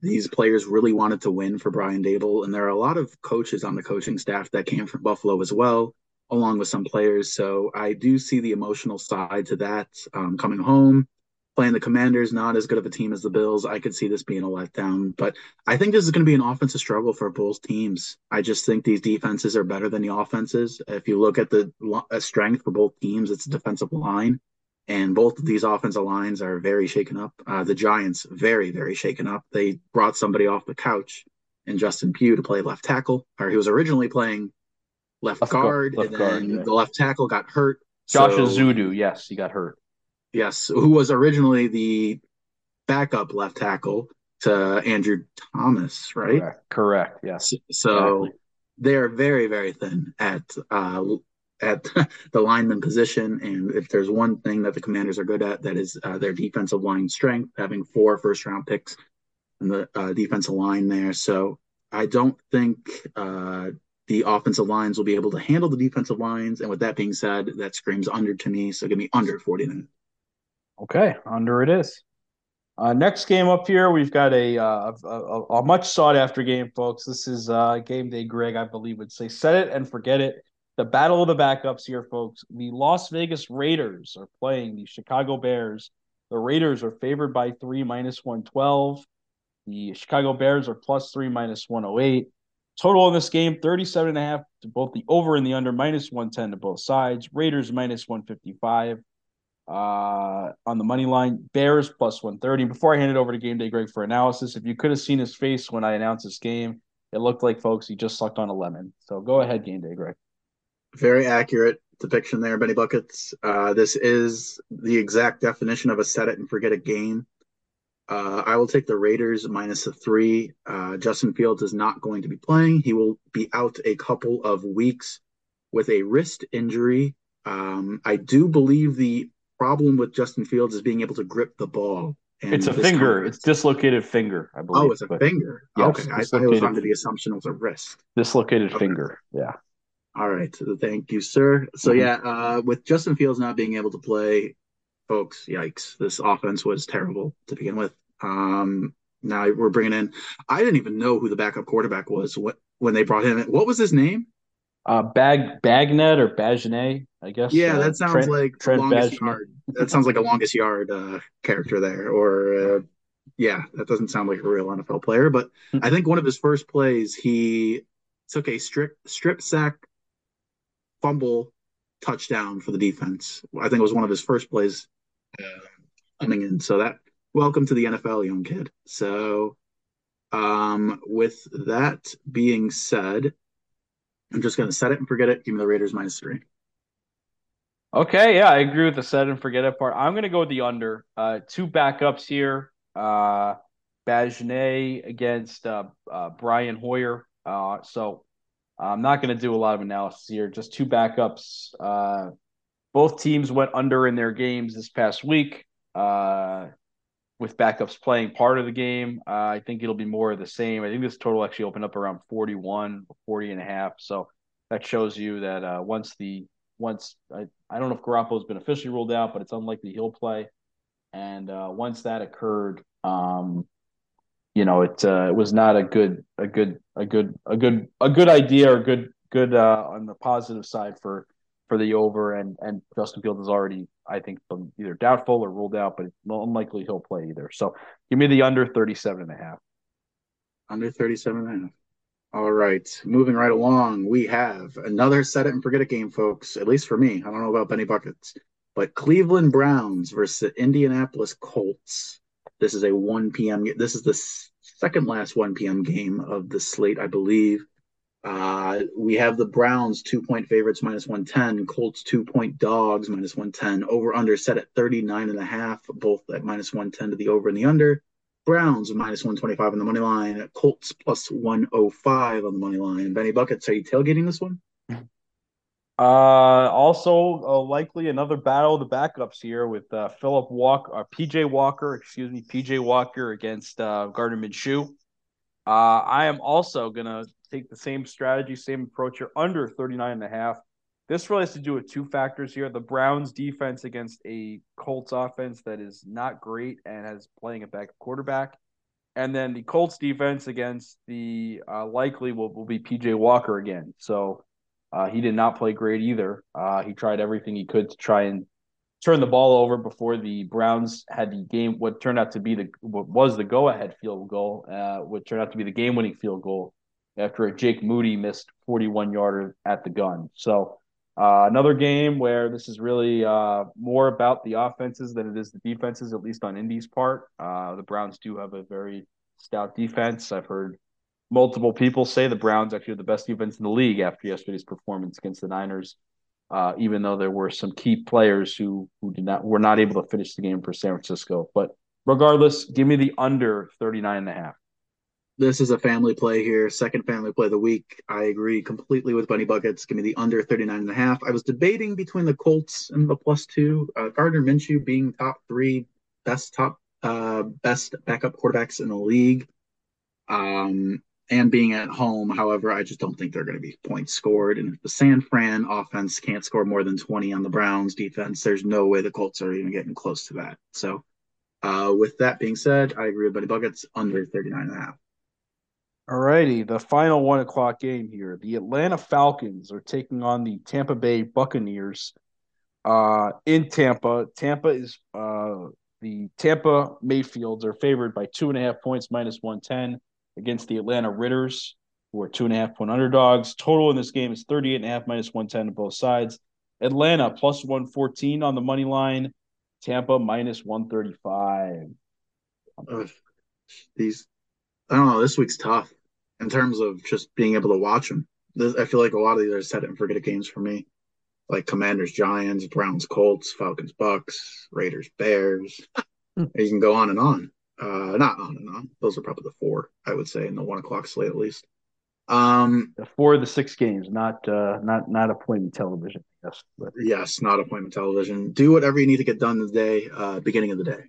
These players really wanted to win for Brian Daboll, and there are a lot of coaches on the coaching staff that came from Buffalo as well along with some players. So I do see the emotional side to that. Um, coming home, playing the Commanders, not as good of a team as the Bills. I could see this being a letdown, but I think this is going to be an offensive struggle for both teams. I just think these defenses are better than the offenses. If you look at the uh, strength for both teams, it's defensive line. And both of these offensive lines are very shaken up. Uh, the Giants, very, very shaken up. They brought somebody off the couch and Justin Pugh to play left tackle, or he was originally playing left, left guard, left and guard, then yeah. the left tackle got hurt. Josh so, Ezeudu, yes, he got hurt. Yes, who was originally the backup left tackle to Andrew Thomas, right? Correct. correct yes. So, exactly. they are very, very thin at uh, at the lineman position. And if there's one thing that the Commanders are good at, that is uh, their defensive line strength, having four first round picks in the uh, defensive line there. So I don't think uh, the offensive lines will be able to handle the defensive lines. And with that being said, that screams under to me. So give me under 49. Okay, under it is. Uh, next game up here, we've got a, uh, a, a much sought after game, folks. This is uh, game day. Greg, I believe, would say, set it and forget it. The battle of the backups here, folks. The Las Vegas Raiders are playing the Chicago Bears. The Raiders are favored by three, minus 112. The Chicago Bears are plus three, minus 108. Total in this game, 37 and a half to both the over and the under, minus 110 to both sides. Raiders minus 155 uh, on the money line. Bears plus 130. Before I hand it over to Game Day Greg for analysis, if you could have seen his face when I announced this game, it looked like, folks, he just sucked on a lemon. So go ahead, Game Day Greg. Very accurate depiction there, Benny Buckets. Uh, this is the exact definition of a set it and forget a game. Uh, I will take the Raiders minus a three. Uh, Justin Fields is not going to be playing. He will be out a couple of weeks with a wrist injury. Um, I do believe the problem with Justin Fields is being able to grip the ball. it's a finger. It's dislocated finger, I believe. Oh, it's a but, finger. Yes, okay, I, I was under the assumption it was a wrist. Dislocated okay. finger. Yeah. All right. Thank you, sir. So mm-hmm. yeah, uh, with Justin Fields not being able to play, folks, yikes! This offense was terrible to begin with. Um, now we're bringing in. I didn't even know who the backup quarterback was. What when they brought him in? What was his name? Uh, Bag Bagnet or Bagenet, I guess. Yeah, uh, that sounds Trent, like Trent longest yard. That sounds like a longest yard uh, character there, or uh, yeah, that doesn't sound like a real NFL player. But hmm. I think one of his first plays, he took a strip strip sack fumble touchdown for the defense. I think it was one of his first plays uh, coming in. So that welcome to the NFL, young kid. So, um, with that being said, I'm just going to set it and forget it. Give me the Raiders minus three. Okay, yeah, I agree with the set and forget it part. I'm going to go with the under. Uh, two backups here. Uh, against uh, uh, Brian Hoyer. Uh, so I'm not going to do a lot of analysis here. Just two backups. Uh, both teams went under in their games this past week. Uh, with backups playing part of the game. Uh, I think it'll be more of the same. I think this total actually opened up around 41, 40 and a half. So that shows you that uh, once the once I, I don't know if Garoppolo's been officially ruled out, but it's unlikely he'll play. And uh, once that occurred, um, you know, it uh, it was not a good a good a good a good a good idea or good good uh, on the positive side for for the over and and Justin Fields is already I think either doubtful or ruled out, but unlikely he'll play either. So give me the under 37 and a half. Under 37 and a half. All right. Moving right along, we have another set it and forget it game, folks. At least for me. I don't know about Benny Buckets. But Cleveland Browns versus Indianapolis Colts. This is a 1 p.m. This is the second last 1 p.m. game of the slate, I believe. Uh, we have the Browns two point favorites minus 110, Colts two point dogs minus 110, over under set at 39 and a half, both at minus 110 to the over and the under. Browns minus 125 on the money line, Colts plus 105 on the money line. Benny Buckets, are you tailgating this one? Uh, also uh, likely another battle of the backups here with uh, Philip Walker, uh, PJ Walker, excuse me, PJ Walker against uh, Gardner Minshew. Uh, I am also gonna take the same strategy, same approach here under 39 and a half. This really has to do with two factors here. The Browns defense against a Colts offense that is not great and has playing a backup quarterback. And then the Colts defense against the uh, likely will, will be PJ Walker again. So uh, he did not play great either. Uh, he tried everything he could to try and turn the ball over before the Browns had the game. What turned out to be the what was the go ahead field goal, uh, what turned out to be the game winning field goal after a Jake Moody missed 41 yarder at the gun. So uh, another game where this is really uh, more about the offenses than it is the defenses, at least on Indy's part. Uh, the Browns do have a very stout defense. I've heard multiple people say the Browns actually are the best defense in the league after yesterday's performance against the Niners. Uh, even though there were some key players who who did not were not able to finish the game for San Francisco, but regardless, give me the under 39 and a half. This is a family play here. Second family play of the week. I agree completely with Benny Buckets. Give me the under 39 and a half. I was debating between the Colts and the plus two. Uh, Gardner Minshew being top three, best top, uh, best backup quarterbacks in the league. Um, and being at home. However, I just don't think they're going to be points scored. And if the San Fran offense can't score more than 20 on the Browns defense, there's no way the Colts are even getting close to that. So, uh, with that being said, I agree with Benny Buckets under 39 and a half. All righty, the final one o'clock game here. The Atlanta Falcons are taking on the Tampa Bay Buccaneers uh, in Tampa. Tampa is uh, the Tampa Mayfields are favored by two and a half points, minus 110 against the Atlanta Ridders, who are two and a half point underdogs. Total in this game is 38 and a half minus 110 on both sides. Atlanta plus 114 on the money line. Tampa minus 135. Uh, these, I don't know. This week's tough in terms of just being able to watch them. This, I feel like a lot of these are set and forget it games for me, like Commanders, Giants, Browns, Colts, Falcons, Bucks, Raiders, Bears. Hmm. you can go on and on. Uh, not on and on. Those are probably the four I would say in the one o'clock slate at least. Um, four of the six games, not uh, not not appointment television. Yes, but. yes, not appointment television. Do whatever you need to get done today, uh, beginning of the day.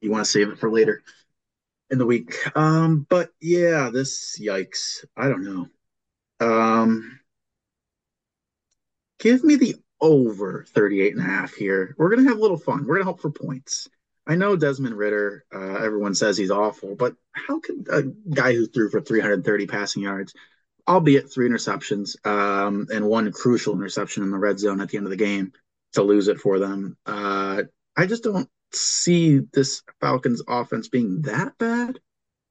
You want to save it for later in the week. Um, but yeah, this yikes. I don't know. Um, give me the over 38 and a half here. We're going to have a little fun. We're going to hope for points. I know Desmond Ridder, Uh, everyone says he's awful, but how can a guy who threw for 330 passing yards, albeit three interceptions, um, and one crucial interception in the red zone at the end of the game, to lose it for them? Uh, I just don't see this Falcons offense being that bad.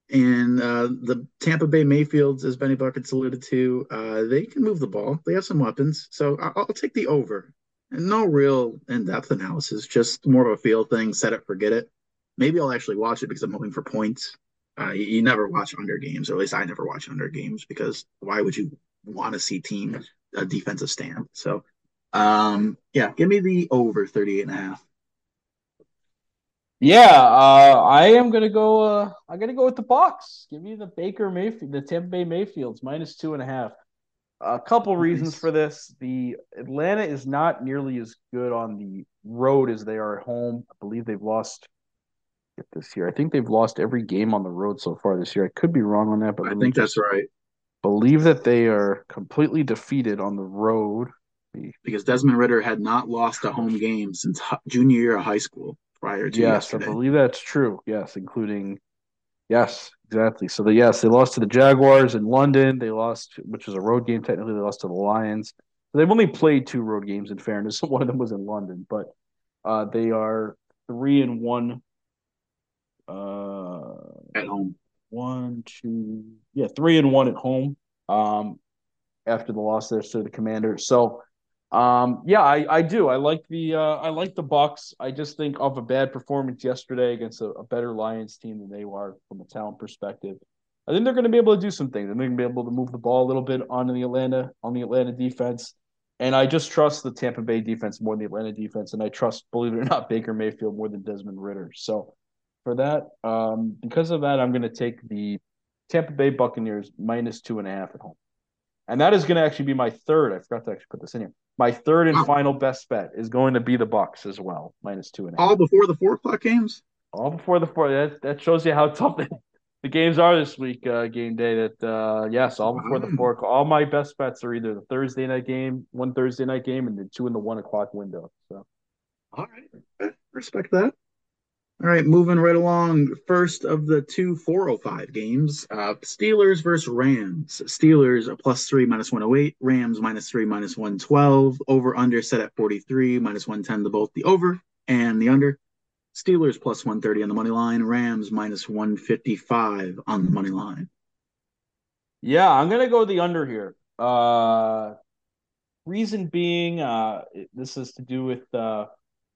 And uh, the Tampa Bay Mayfields, as Benny Buckets alluded to, uh, they can move the ball. They have some weapons, so I'll, I'll take the over no real in-depth analysis, just more of a feel thing. Set it, forget it. Maybe I'll actually watch it because I'm hoping for points. Uh, you, you, never watch under games, or at least I never watch under games because why would you want to see team a defensive stand? So, um, yeah, give me the over 38 and a half. Yeah, uh, I am gonna go. Uh, I'm gonna go with the Bucks. Give me the Baker Mayfield, the Tampa Bay Mayfields minus two and a half. A couple reasons for this. The Atlanta is not nearly as good on the road as they are at home. I believe they've lost get this year. I think they've lost every game on the road so far this year. I could be wrong on that, but I think that's right. Believe that they are completely defeated on the road because Desmond Ridder had not lost a home game since junior year of high school prior to yes, yesterday. I believe that's true. Yes, including yes, Exactly. So the yes, they lost to the Jaguars in London. They lost, which was a road game technically. They lost to the Lions. They've only played two road games. In fairness, one of them was in London, but uh, they are three and one. Uh, at home. One, two, yeah, three and one at home. Um, after the loss there to the Commanders. So um, yeah, I, I do. I like the uh, I like the Bucks. I just think of a bad performance yesterday against a, a better Lions team than they are from a talent perspective. I think they're going to be able to do some things. They're going to be able to move the ball a little bit on the Atlanta on the Atlanta defense, and I just trust the Tampa Bay defense more than the Atlanta defense, and I trust, believe it or not, Baker Mayfield more than Desmond Ridder. So for that, um, because of that, I'm going to take the Tampa Bay Buccaneers minus two and a half at home, and that is going to actually be my third. I forgot to actually put this in here. My third and final best bet is going to be the Bucks as well, minus two and a half. All before the four o'clock games. All before the four. That that shows you how tough the, the games are this week. Uh, game day. That uh, yes, all before wow. the four. All my best bets are either the Thursday night game, one Thursday night game, and then two in the one o'clock window. So. All right, respect that. All right, moving right along. First of the two 405 games uh, Steelers versus Rams. Steelers plus three, minus 108. Rams minus three, minus 112. Over under set at 43, minus 110 to both the over and the under. Steelers plus 130 on the money line. Rams minus 155 on the money line. Yeah, I'm going to go the under here. Uh, reason being, uh, this is to do with. Uh,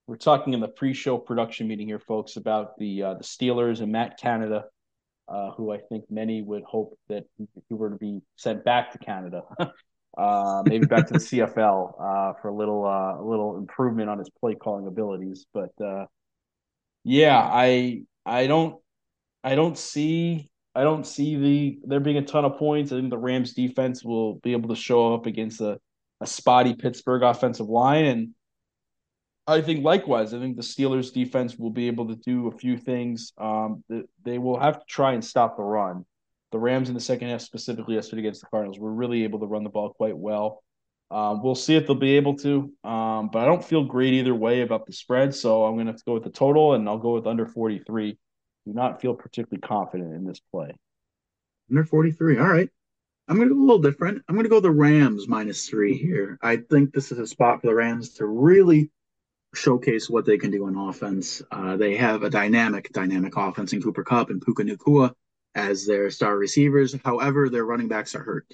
we're talking in the pre-show production meeting here, folks, about the uh, the Steelers and Matt Canada, uh, who I think many would hope that he were to be sent back to Canada, uh, maybe back to the CFL uh, for a little uh, a little improvement on his play calling abilities. But uh, yeah, I I don't I don't see I don't see the there being a ton of points. I think the Rams defense will be able to show up against a, a spotty Pittsburgh offensive line. And I think likewise, I think the Steelers defense will be able to do a few things. Um, they will have to try and stop the run. The Rams in the second half, specifically yesterday against the Cardinals, were really able to run the ball quite well. Um, we'll see if they'll be able to, um, but I don't feel great either way about the spread. So I'm going to go with the total, and I'll go with under 43. Do not feel particularly confident in this play. Under 43. All right. I'm going to go a little different. I'm going to go the Rams minus three here. I think this is a spot for the Rams to really showcase what they can do on offense. Uh, they have a dynamic, dynamic offense in Cooper Kupp and Puka Nacua as their star receivers. However, their running backs are hurt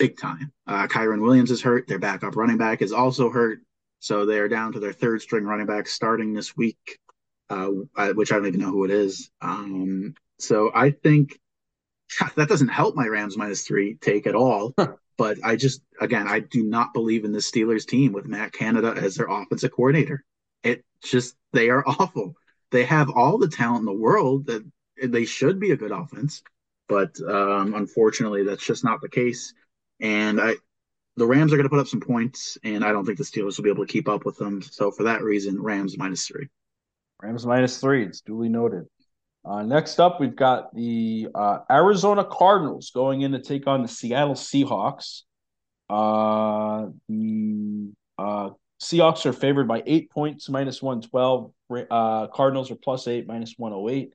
big time. Uh, Kyren Williams is hurt. Their backup running back is also hurt. So they are down to their third string running back starting this week, uh, which I don't even know who it is. Um, so I think that doesn't help my Rams minus three take at all. but I just, again, I do not believe in the Steelers team with Matt Canada as their offensive coordinator. It just, they are awful. They have all the talent in the world that they should be a good offense. But um, unfortunately, that's just not the case. And I, the Rams are going to put up some points, and I don't think the Steelers will be able to keep up with them. So for that reason, Rams minus three. Rams minus three. It's duly noted. Uh, next up, we've got the uh, Arizona Cardinals going in to take on the Seattle Seahawks. Uh, the uh, Seahawks are favored by eight points, minus 112. Uh, Cardinals are plus eight, minus 108.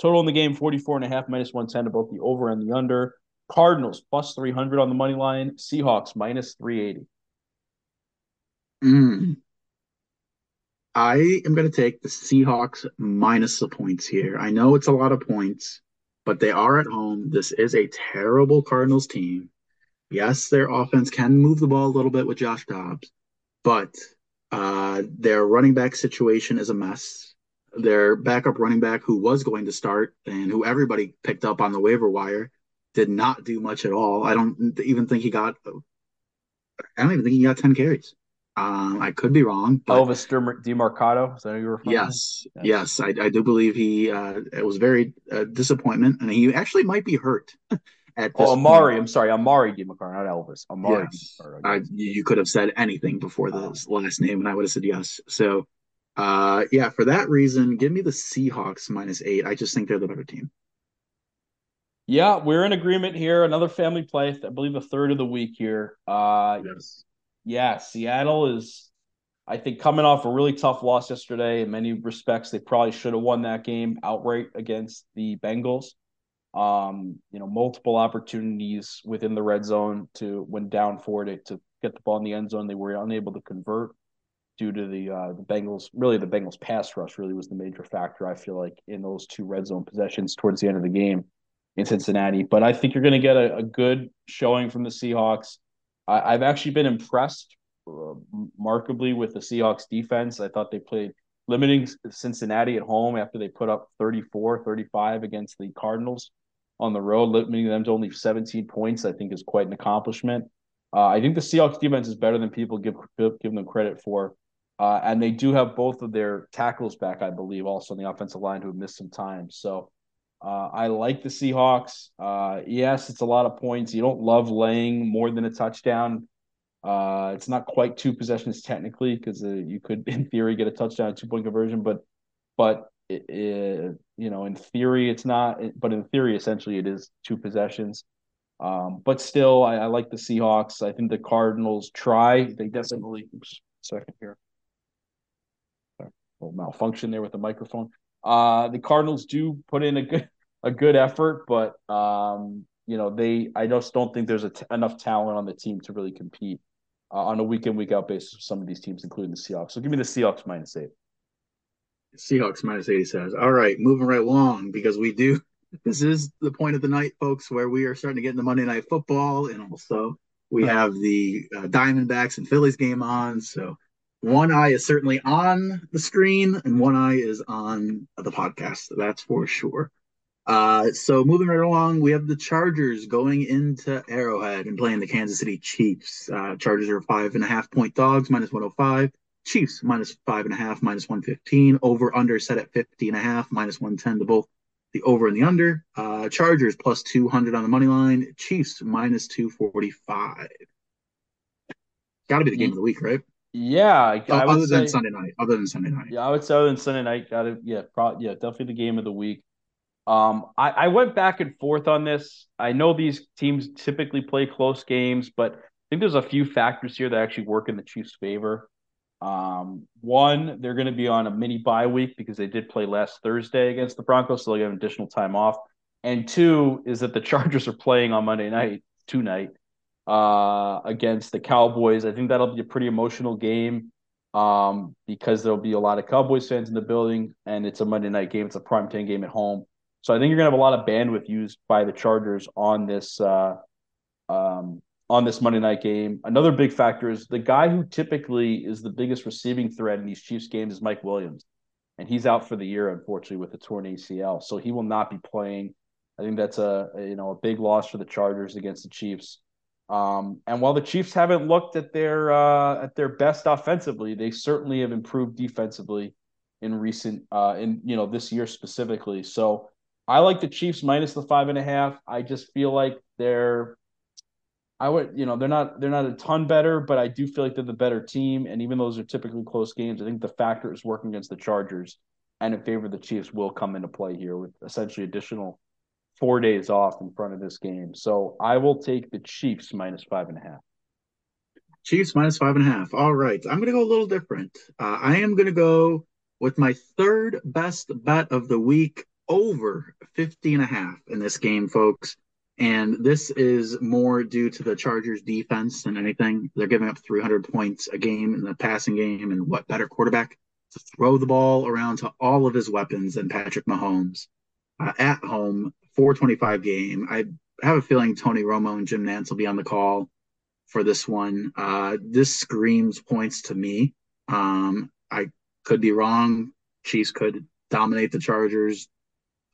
Total in the game, 44 and a half, minus 110 to both the over and the under. Cardinals plus 300 on the money line. Seahawks minus 380. Mm. I am going to take the Seahawks minus the points here. I know it's a lot of points, but they are at home. This is a terrible Cardinals team. Yes, their offense can move the ball a little bit with Josh Dobbs, but uh, their running back situation is a mess. Their backup running back, who was going to start and who everybody picked up on the waiver wire, did not do much at all. I don't even think he got. I don't even think he got ten carries. Um, I could be wrong. Elvis Demercado. is that who you were? Yes, yes, I, I, do believe he. Uh, it was very uh, disappointment, and he actually might be hurt. At oh, Amari. Point. I'm sorry, Emari Demercado, not Elvis. Amari. Yes. I, you could have said anything before the oh. last name, and I would have said yes. So, uh, yeah, for that reason, give me the Seahawks minus eight. I just think they're the better team. Yeah, we're in agreement here. Another family play, I believe a third of the week here. Uh, yes. Yeah, Seattle is, I think, coming off a really tough loss yesterday. In many respects, they probably should have won that game outright against the Bengals. Um, you know, multiple opportunities within the red zone to when down for it to get the ball in the end zone. They were unable to convert due to the uh, the Bengals. Really, the Bengals pass rush really was the major factor. I feel like in those two red zone possessions towards the end of the game in Cincinnati. But I think you're going to get a, a, good showing from the Seahawks. I, have actually been impressed uh, remarkably with the Seahawks defense. I thought they played limiting Cincinnati at home after they put up 34, 35 against the Cardinals on the road, limiting them to only 17 points, I think is quite an accomplishment. Uh, I think the Seahawks defense is better than people give give them credit for. Uh, and they do have both of their tackles back, I believe, also on the offensive line who have missed some time. So uh, I like the Seahawks. Uh, yes, it's a lot of points. You don't love laying more than a touchdown. Uh, it's not quite two possessions technically because uh, you could, in theory, get a touchdown, two point conversion. But, but it, it, you know, in theory, it's not. But in theory, essentially, it is two possessions. Um, but still, I, I, like the Seahawks. I think the Cardinals try. They definitely. Oops, second here. Sorry, malfunction there with the microphone. Uh, the Cardinals do put in a good a good effort, but um, you know they I just don't think there's enough talent on the team to really compete uh, on a week in week out basis with some of these teams, including the Seahawks. So give me the Seahawks minus eight. Seahawks minus 80 says, all right, moving right along because we do. This is the point of the night, folks, where we are starting to get into Monday Night Football, and also we have the uh, Diamondbacks and Phillies game on. So one eye is certainly on the screen and one eye is on the podcast. That's for sure. Uh, so moving right along, we have the Chargers going into Arrowhead and playing the Kansas City Chiefs. Uh, Chargers are five and a half point dogs, minus 105. Chiefs minus five and a half, minus 115. Over under set at 50 and a half, minus 110 to both the over and the under. Uh, Chargers plus 200 on the money line. Chiefs minus 245. Got to be the game of the week, right? Yeah, oh, other than Sunday night. Other than Sunday night. Yeah, I would say other than Sunday night. Got it. Yeah, probably. Yeah, definitely the game of the week. Um, I, I went back and forth on this. I know these teams typically play close games, but I think there's a few factors here that actually work in the Chiefs' favor. Um, one, they're going to be on a mini bye week because they did play last Thursday against the Broncos, so they'll have additional time off. And two is that the Chargers are playing on Monday night, tonight, uh, against the Cowboys. I think that'll be a pretty emotional game um, because there'll be a lot of Cowboys fans in the building, and it's a Monday night game. It's a prime time game at home. So I think you're gonna have a lot of bandwidth used by the Chargers on this uh, um, on this Monday night game. Another big factor is the guy who typically is the biggest receiving threat in these Chiefs games is Mike Williams, and he's out for the year unfortunately with a torn ACL, so he will not be playing. I think that's a, a you know a big loss for the Chargers against the Chiefs. Um, and while the Chiefs haven't looked at their uh, at their best offensively, they certainly have improved defensively in recent uh, in you know this year specifically. So I like the Chiefs minus the five and a half. I just feel like they're I would, you know, they're not they're not a ton better, but I do feel like they're the better team. And even those are typically close games, I think the factor is working against the Chargers and in favor of the Chiefs will come into play here with essentially additional four days off in front of this game. So I will take the Chiefs minus five and a half. Chiefs minus five and a half. All right. I'm going to go a little different. Uh, I am going to go with my third best bet of the week over 50 and a half in this game, folks. And this is more due to the Chargers defense than anything. They're giving up 300 points a game in the passing game. And what better quarterback to throw the ball around to all of his weapons than Patrick Mahomes uh, at home, 425 game. I have a feeling Tony Romo and Jim Nantz will be on the call for this one. Uh, this screams points to me. Um, I could be wrong. Chiefs could dominate the Chargers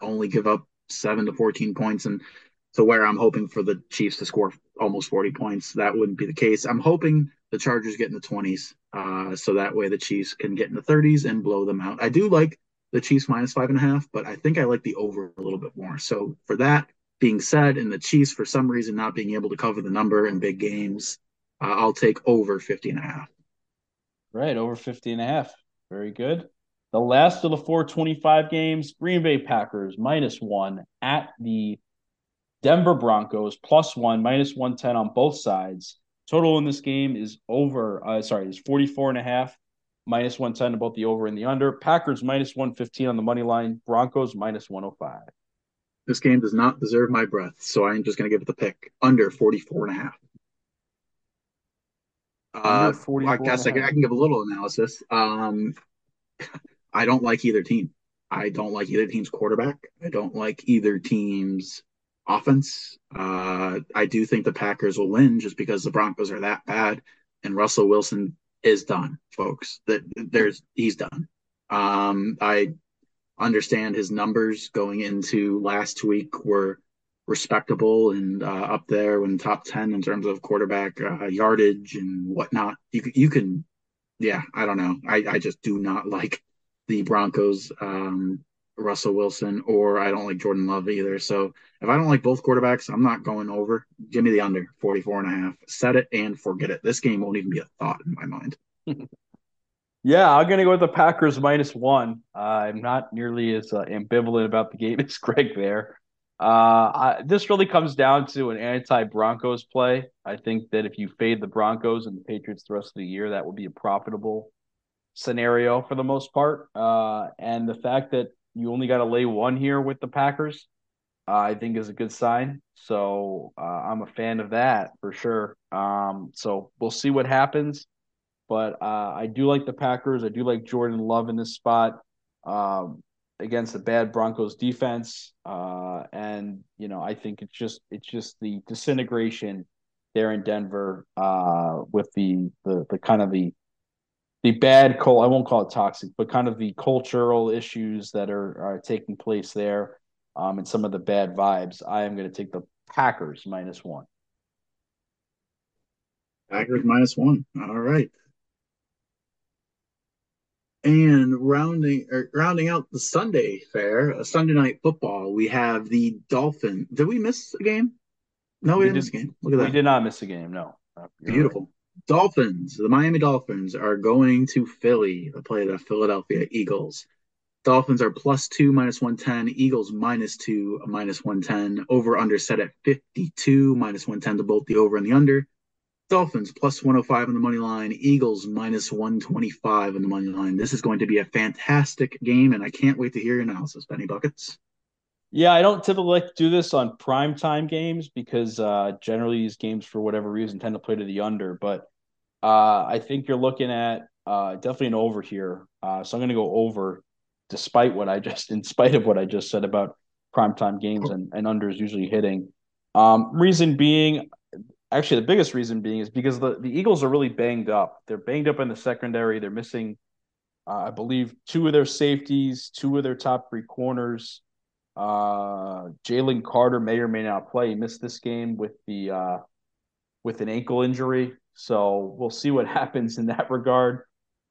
only give up seven to 14 points. And so where I'm hoping for the Chiefs to score almost 40 points, that wouldn't be the case. I'm hoping the Chargers get in the 20s. Uh, so that way the Chiefs can get in the 30s and blow them out. I do like the Chiefs minus five and a half, but I think I like the over a little bit more. So for that being said, and the Chiefs for some reason not being able to cover the number in big games, uh, I'll take over 50 and a half. Right, over 50 and a half. Very good. The last of the 425 games, Green Bay Packers minus one at the Denver Broncos plus one, minus 110 on both sides. Total in this game is over, uh, sorry, is 44 and a half, minus 110 about the over and the under. Packers minus 115 on the money line, Broncos minus 105. This game does not deserve my breath, so I'm just going to give it the pick under 44 and a half. Uh, I guess I can, I can give a little analysis. Um, I don't like either team. I don't like either team's quarterback. I don't like either team's offense. Uh, I do think the Packers will win just because the Broncos are that bad, and Russell Wilson is done, folks. That there's he's done. Um, I understand his numbers going into last week were respectable and uh, up there in top ten in terms of quarterback uh, yardage and whatnot. You you can, yeah, I don't know. I I just do not like the Broncos, um, Russell Wilson, or I don't like Jordan Love either. So if I don't like both quarterbacks, I'm not going over. Give me the under 44 and a half. Set it and forget it. This game won't even be a thought in my mind. yeah, I'm going to go with the Packers minus one. Uh, I'm not nearly as uh, ambivalent about the game as Greg there. Uh, I, this really comes down to an anti-Broncos play. I think that if you fade the Broncos and the Patriots the rest of the year, that would be a profitable scenario for the most part. Uh, and the fact that you only got to lay one here with the Packers, uh, I think is a good sign. So uh, I'm a fan of that for sure. Um, so we'll see what happens. But uh, I do like the Packers. I do like Jordan Love in this spot um, against the bad Broncos defense. Uh, and you know, I think it's just it's just the disintegration there in Denver uh, with the the the kind of the the bad cult I won't call it toxic, but kind of the cultural issues that are, are taking place there, um, and some of the bad vibes. I am going to take the Packers minus one. Packers minus one. All right. And rounding or rounding out the Sunday fair, a Sunday night football, we have the Dolphin. Did we miss a game? No, we, we didn't did, miss a game. Look at that. We did not miss a game. No. Beautiful. Right. Dolphins. The Miami Dolphins are going to Philly to play the Philadelphia Eagles. Dolphins are plus two, minus 110. Eagles minus two, minus 110. Over under set at 52, minus 110 to both the over and the under. Dolphins plus 105 on the money line, Eagles minus 125 on the money line. This is going to be a fantastic game, and I can't wait to hear your analysis, Benny Buckets. Yeah, I don't typically like to do this on prime time games because uh, generally these games, for whatever reason, tend to play to the under. But uh, I think you're looking at uh, definitely an over here. Uh, so I'm going to go over, despite what I just, in spite of what I just said about prime time games and, and unders usually hitting. Um, reason being, actually the biggest reason being is because the, the Eagles are really banged up. They're banged up in the secondary. They're missing, uh, I believe, two of their safeties, two of their top three corners. Uh, Jalen Carter may or may not play. He missed this game with the uh, with an ankle injury, so we'll see what happens in that regard.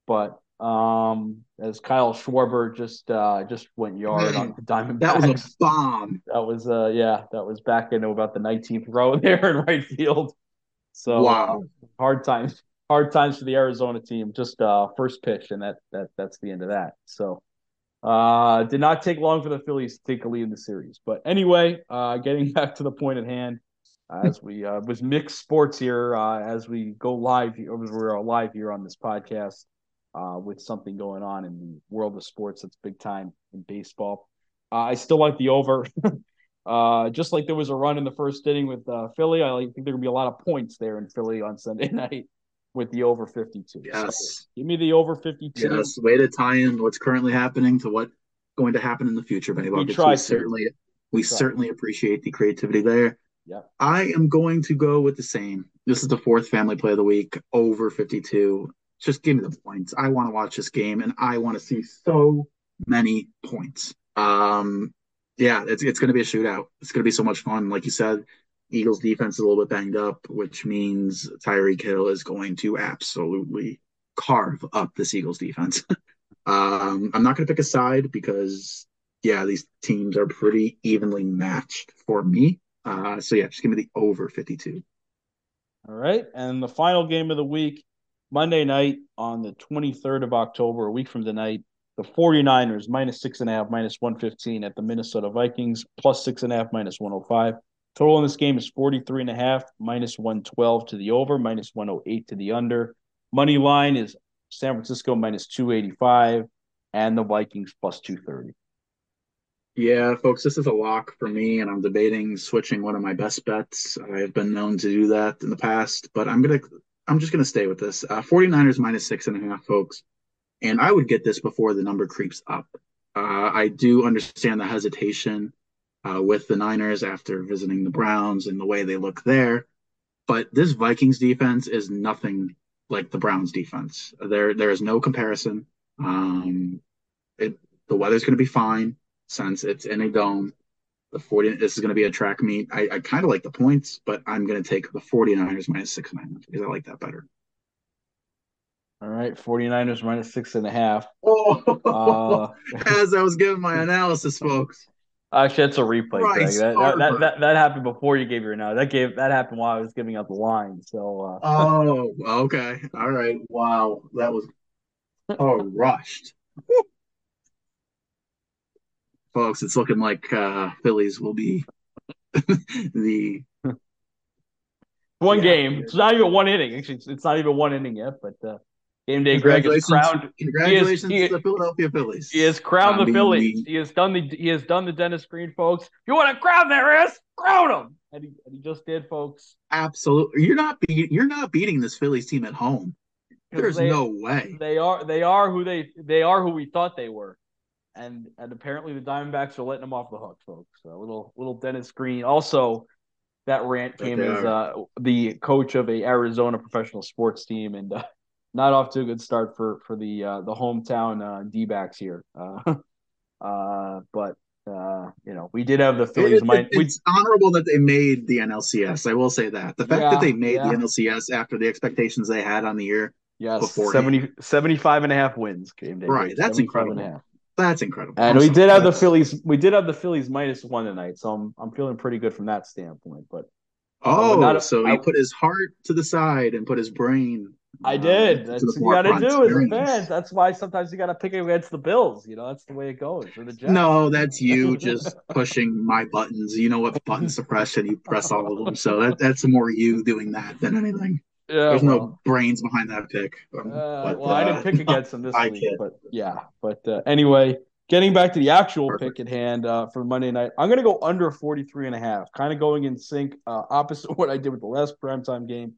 But um, as Kyle Schwarber just uh, just went yard on the Diamondbacks. That was a bomb. That was uh yeah, that was back into about the 19th row there in right field. So wow, uh, hard times, hard times for the Arizona team. Just uh first pitch, and that that that's the end of that. So uh did not take long for the Phillies to take a lead in the series. But anyway, uh getting back to the point at hand. As we uh, was mixed sports here, uh, as we go live, as we're live here on this podcast, uh, with something going on in the world of sports that's big time in baseball. Uh, I still like the over. uh, just like there was a run in the first inning with Philly, I think there gonna be a lot of points there in Philly on Sunday night with the over 52. Yes. So give me the over 52. Yes. Way to tie in what's currently happening to what going to happen in the future, Benny We, we certainly we, we certainly appreciate the creativity there. Yeah. I am going to go with the same. This is the fourth family play of the week, over 52 just give me the points. I want to watch this game and I want to see so many points. Um, yeah, it's it's going to be a shootout. It's going to be so much fun. Like you said, Eagles defense is a little bit banged up, which means Tyreek Hill is going to absolutely carve up this Eagles defense. um, I'm not going to pick a side because yeah, these teams are pretty evenly matched for me. Uh, so yeah, just give me the over 52. All right, and the final game of the week Monday night on the 23rd of October, a week from tonight, the 49ers minus six and a half, minus 115 at the Minnesota Vikings, plus six and a half, minus 105. Total in this game is 43 and a half, minus 112 to the over, minus 108 to the under. Money line is San Francisco minus 285 and the Vikings plus 230. Yeah, folks, this is a lock for me, and I'm debating switching one of my best bets. I've been known to do that in the past, but I'm to I'm just to stay with this. Uh, 49ers minus six and a half, folks. And I would get this before the number creeps up. Uh, I do understand the hesitation uh, with the Niners after visiting the Browns and the way they look there. But this Vikings defense is nothing like the Browns defense. There, there is no comparison. Um, it, the weather's going to be fine since it's in a dome the 40 this is going to be a track meet i, I kind of like the points but i'm going to take the 49ers minus six and a half because i like that better all right 49ers minus six and a half oh uh, as i was giving my analysis folks actually that's a replay that, that, that, that, that, happened before you gave your analysis that gave that happened while i was giving out the line so uh... oh okay. All right. Wow. That was oh rushed folks, it's looking like uh, Phillies will be the one yeah, game. It's not even one inning. Actually, it's, it's not even one inning yet. But uh, game day, Greg is crowned. Congratulations he is, he, to the Philadelphia Phillies. He has crowned the Phillies. He has done the he has done the Dennis Green, folks. If you want to crown there is crown him, and he, and he just did, folks. Absolutely, you're not be- you're not beating this Phillies team at home. There's they, no way. They are they are who they they are who we thought they were and and apparently the Diamondbacks are letting them off the hook, folks. A little little Dennis Green. Also, that rant came as uh, the coach of a Arizona professional sports team, and uh, not off to a good start for for the uh, the hometown uh, D backs here. Uh, uh, but uh, you know, we did have the Phillies. It, it, it's honorable that they made the NLCS. I will say that the fact yeah, that they made yeah. the NLCS after the expectations they had on the year Yes, 70, 75 and a half wins game day. Right, that's incredible. That's incredible. And I'm we did have the Phillies. We did have the Phillies minus one tonight, so I'm I'm feeling pretty good from that standpoint. But oh, not, so he put his heart to the side and put his brain. I uh, did. That's what you got to do as a fan. That's why sometimes you got to pick against the Bills. You know, that's the way it goes. Or the Jets. No, that's you just pushing my buttons. You know what button suppression? You press all of them. So that that's more you doing that than anything. Yeah, There's well, no brains behind that pick. Um, uh, but, well, uh, I didn't pick against them this week, kid. but yeah. But uh, anyway, getting back to the actual Perfect. pick at hand uh, for Monday night, I'm going to go under 43 and a half, kind of going in sync, uh, opposite what I did with the last primetime game,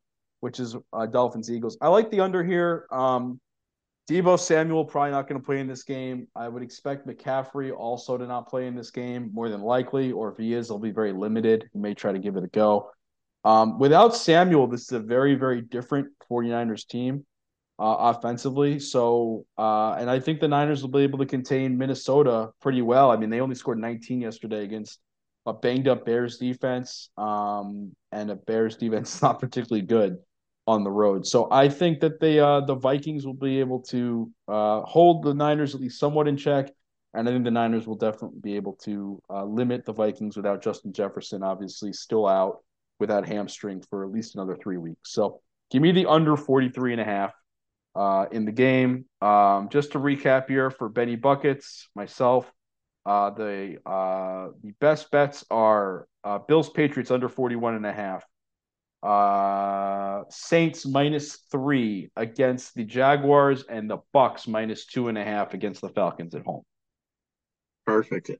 which is uh, Dolphins Eagles. I like the under here. Um, Deebo Samuel probably not going to play in this game. I would expect McCaffrey also to not play in this game, more than likely, or if he is, he'll be very limited. He may try to give it a go. Um, without Samuel, this is a very, very different 49ers team uh, offensively. So, uh, and I think the Niners will be able to contain Minnesota pretty well. I mean, they only scored 19 yesterday against a banged up Bears defense, um, and a Bears defense is not particularly good on the road. So I think that the uh, the Vikings will be able to uh, hold the Niners at least somewhat in check. And I think the Niners will definitely be able to uh, limit the Vikings without Justin Jefferson, obviously still out with that hamstring for at least another three weeks. So give me the under 43 and a half uh, in the game. Um, just to recap here for Benny Buckets, myself, uh, the uh, the best bets are uh, Bills Patriots under 41 and a half. Uh, Saints minus three against the Jaguars and the Bucks minus two and a half against the Falcons at home. Perfect.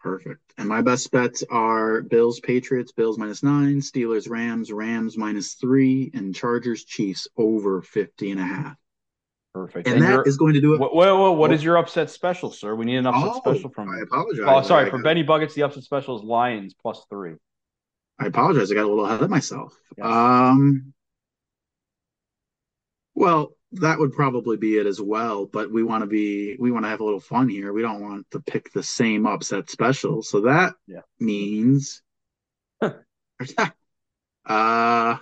Perfect. And my best bets are Bills, Patriots, Bills minus nine, Steelers, Rams, Rams minus three, and Chargers, Chiefs over 50 and a half. Perfect. And, and that is going to do it. What, what, what, what is your upset special, sir? We need an upset oh, special from I apologize. Oh, sorry. For Benny Buckets, the upset special is Lions plus three. I apologize. I got a little ahead of myself. Yes. Um, well, that would probably be it as well. But we want to be we want to have a little fun here. We don't want to pick the same upset special. So that yeah. means uh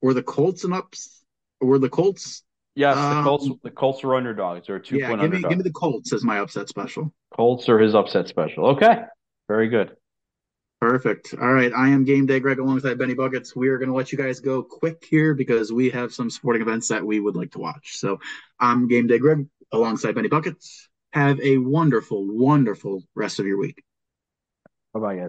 were the Colts and ups were the Colts Yes, the um, Colts the Colts are underdogs. They're two yeah, point give me, Give me the Colts as my upset special. Colts are his upset special. Okay. Very good. Perfect. All right. I am Game Day Greg alongside Benny Buckets. We are going to let you guys go quick here because we have some sporting events that we would like to watch. So I'm Game Day Greg alongside Benny Buckets. Have a wonderful, wonderful rest of your week. Bye bye, guys.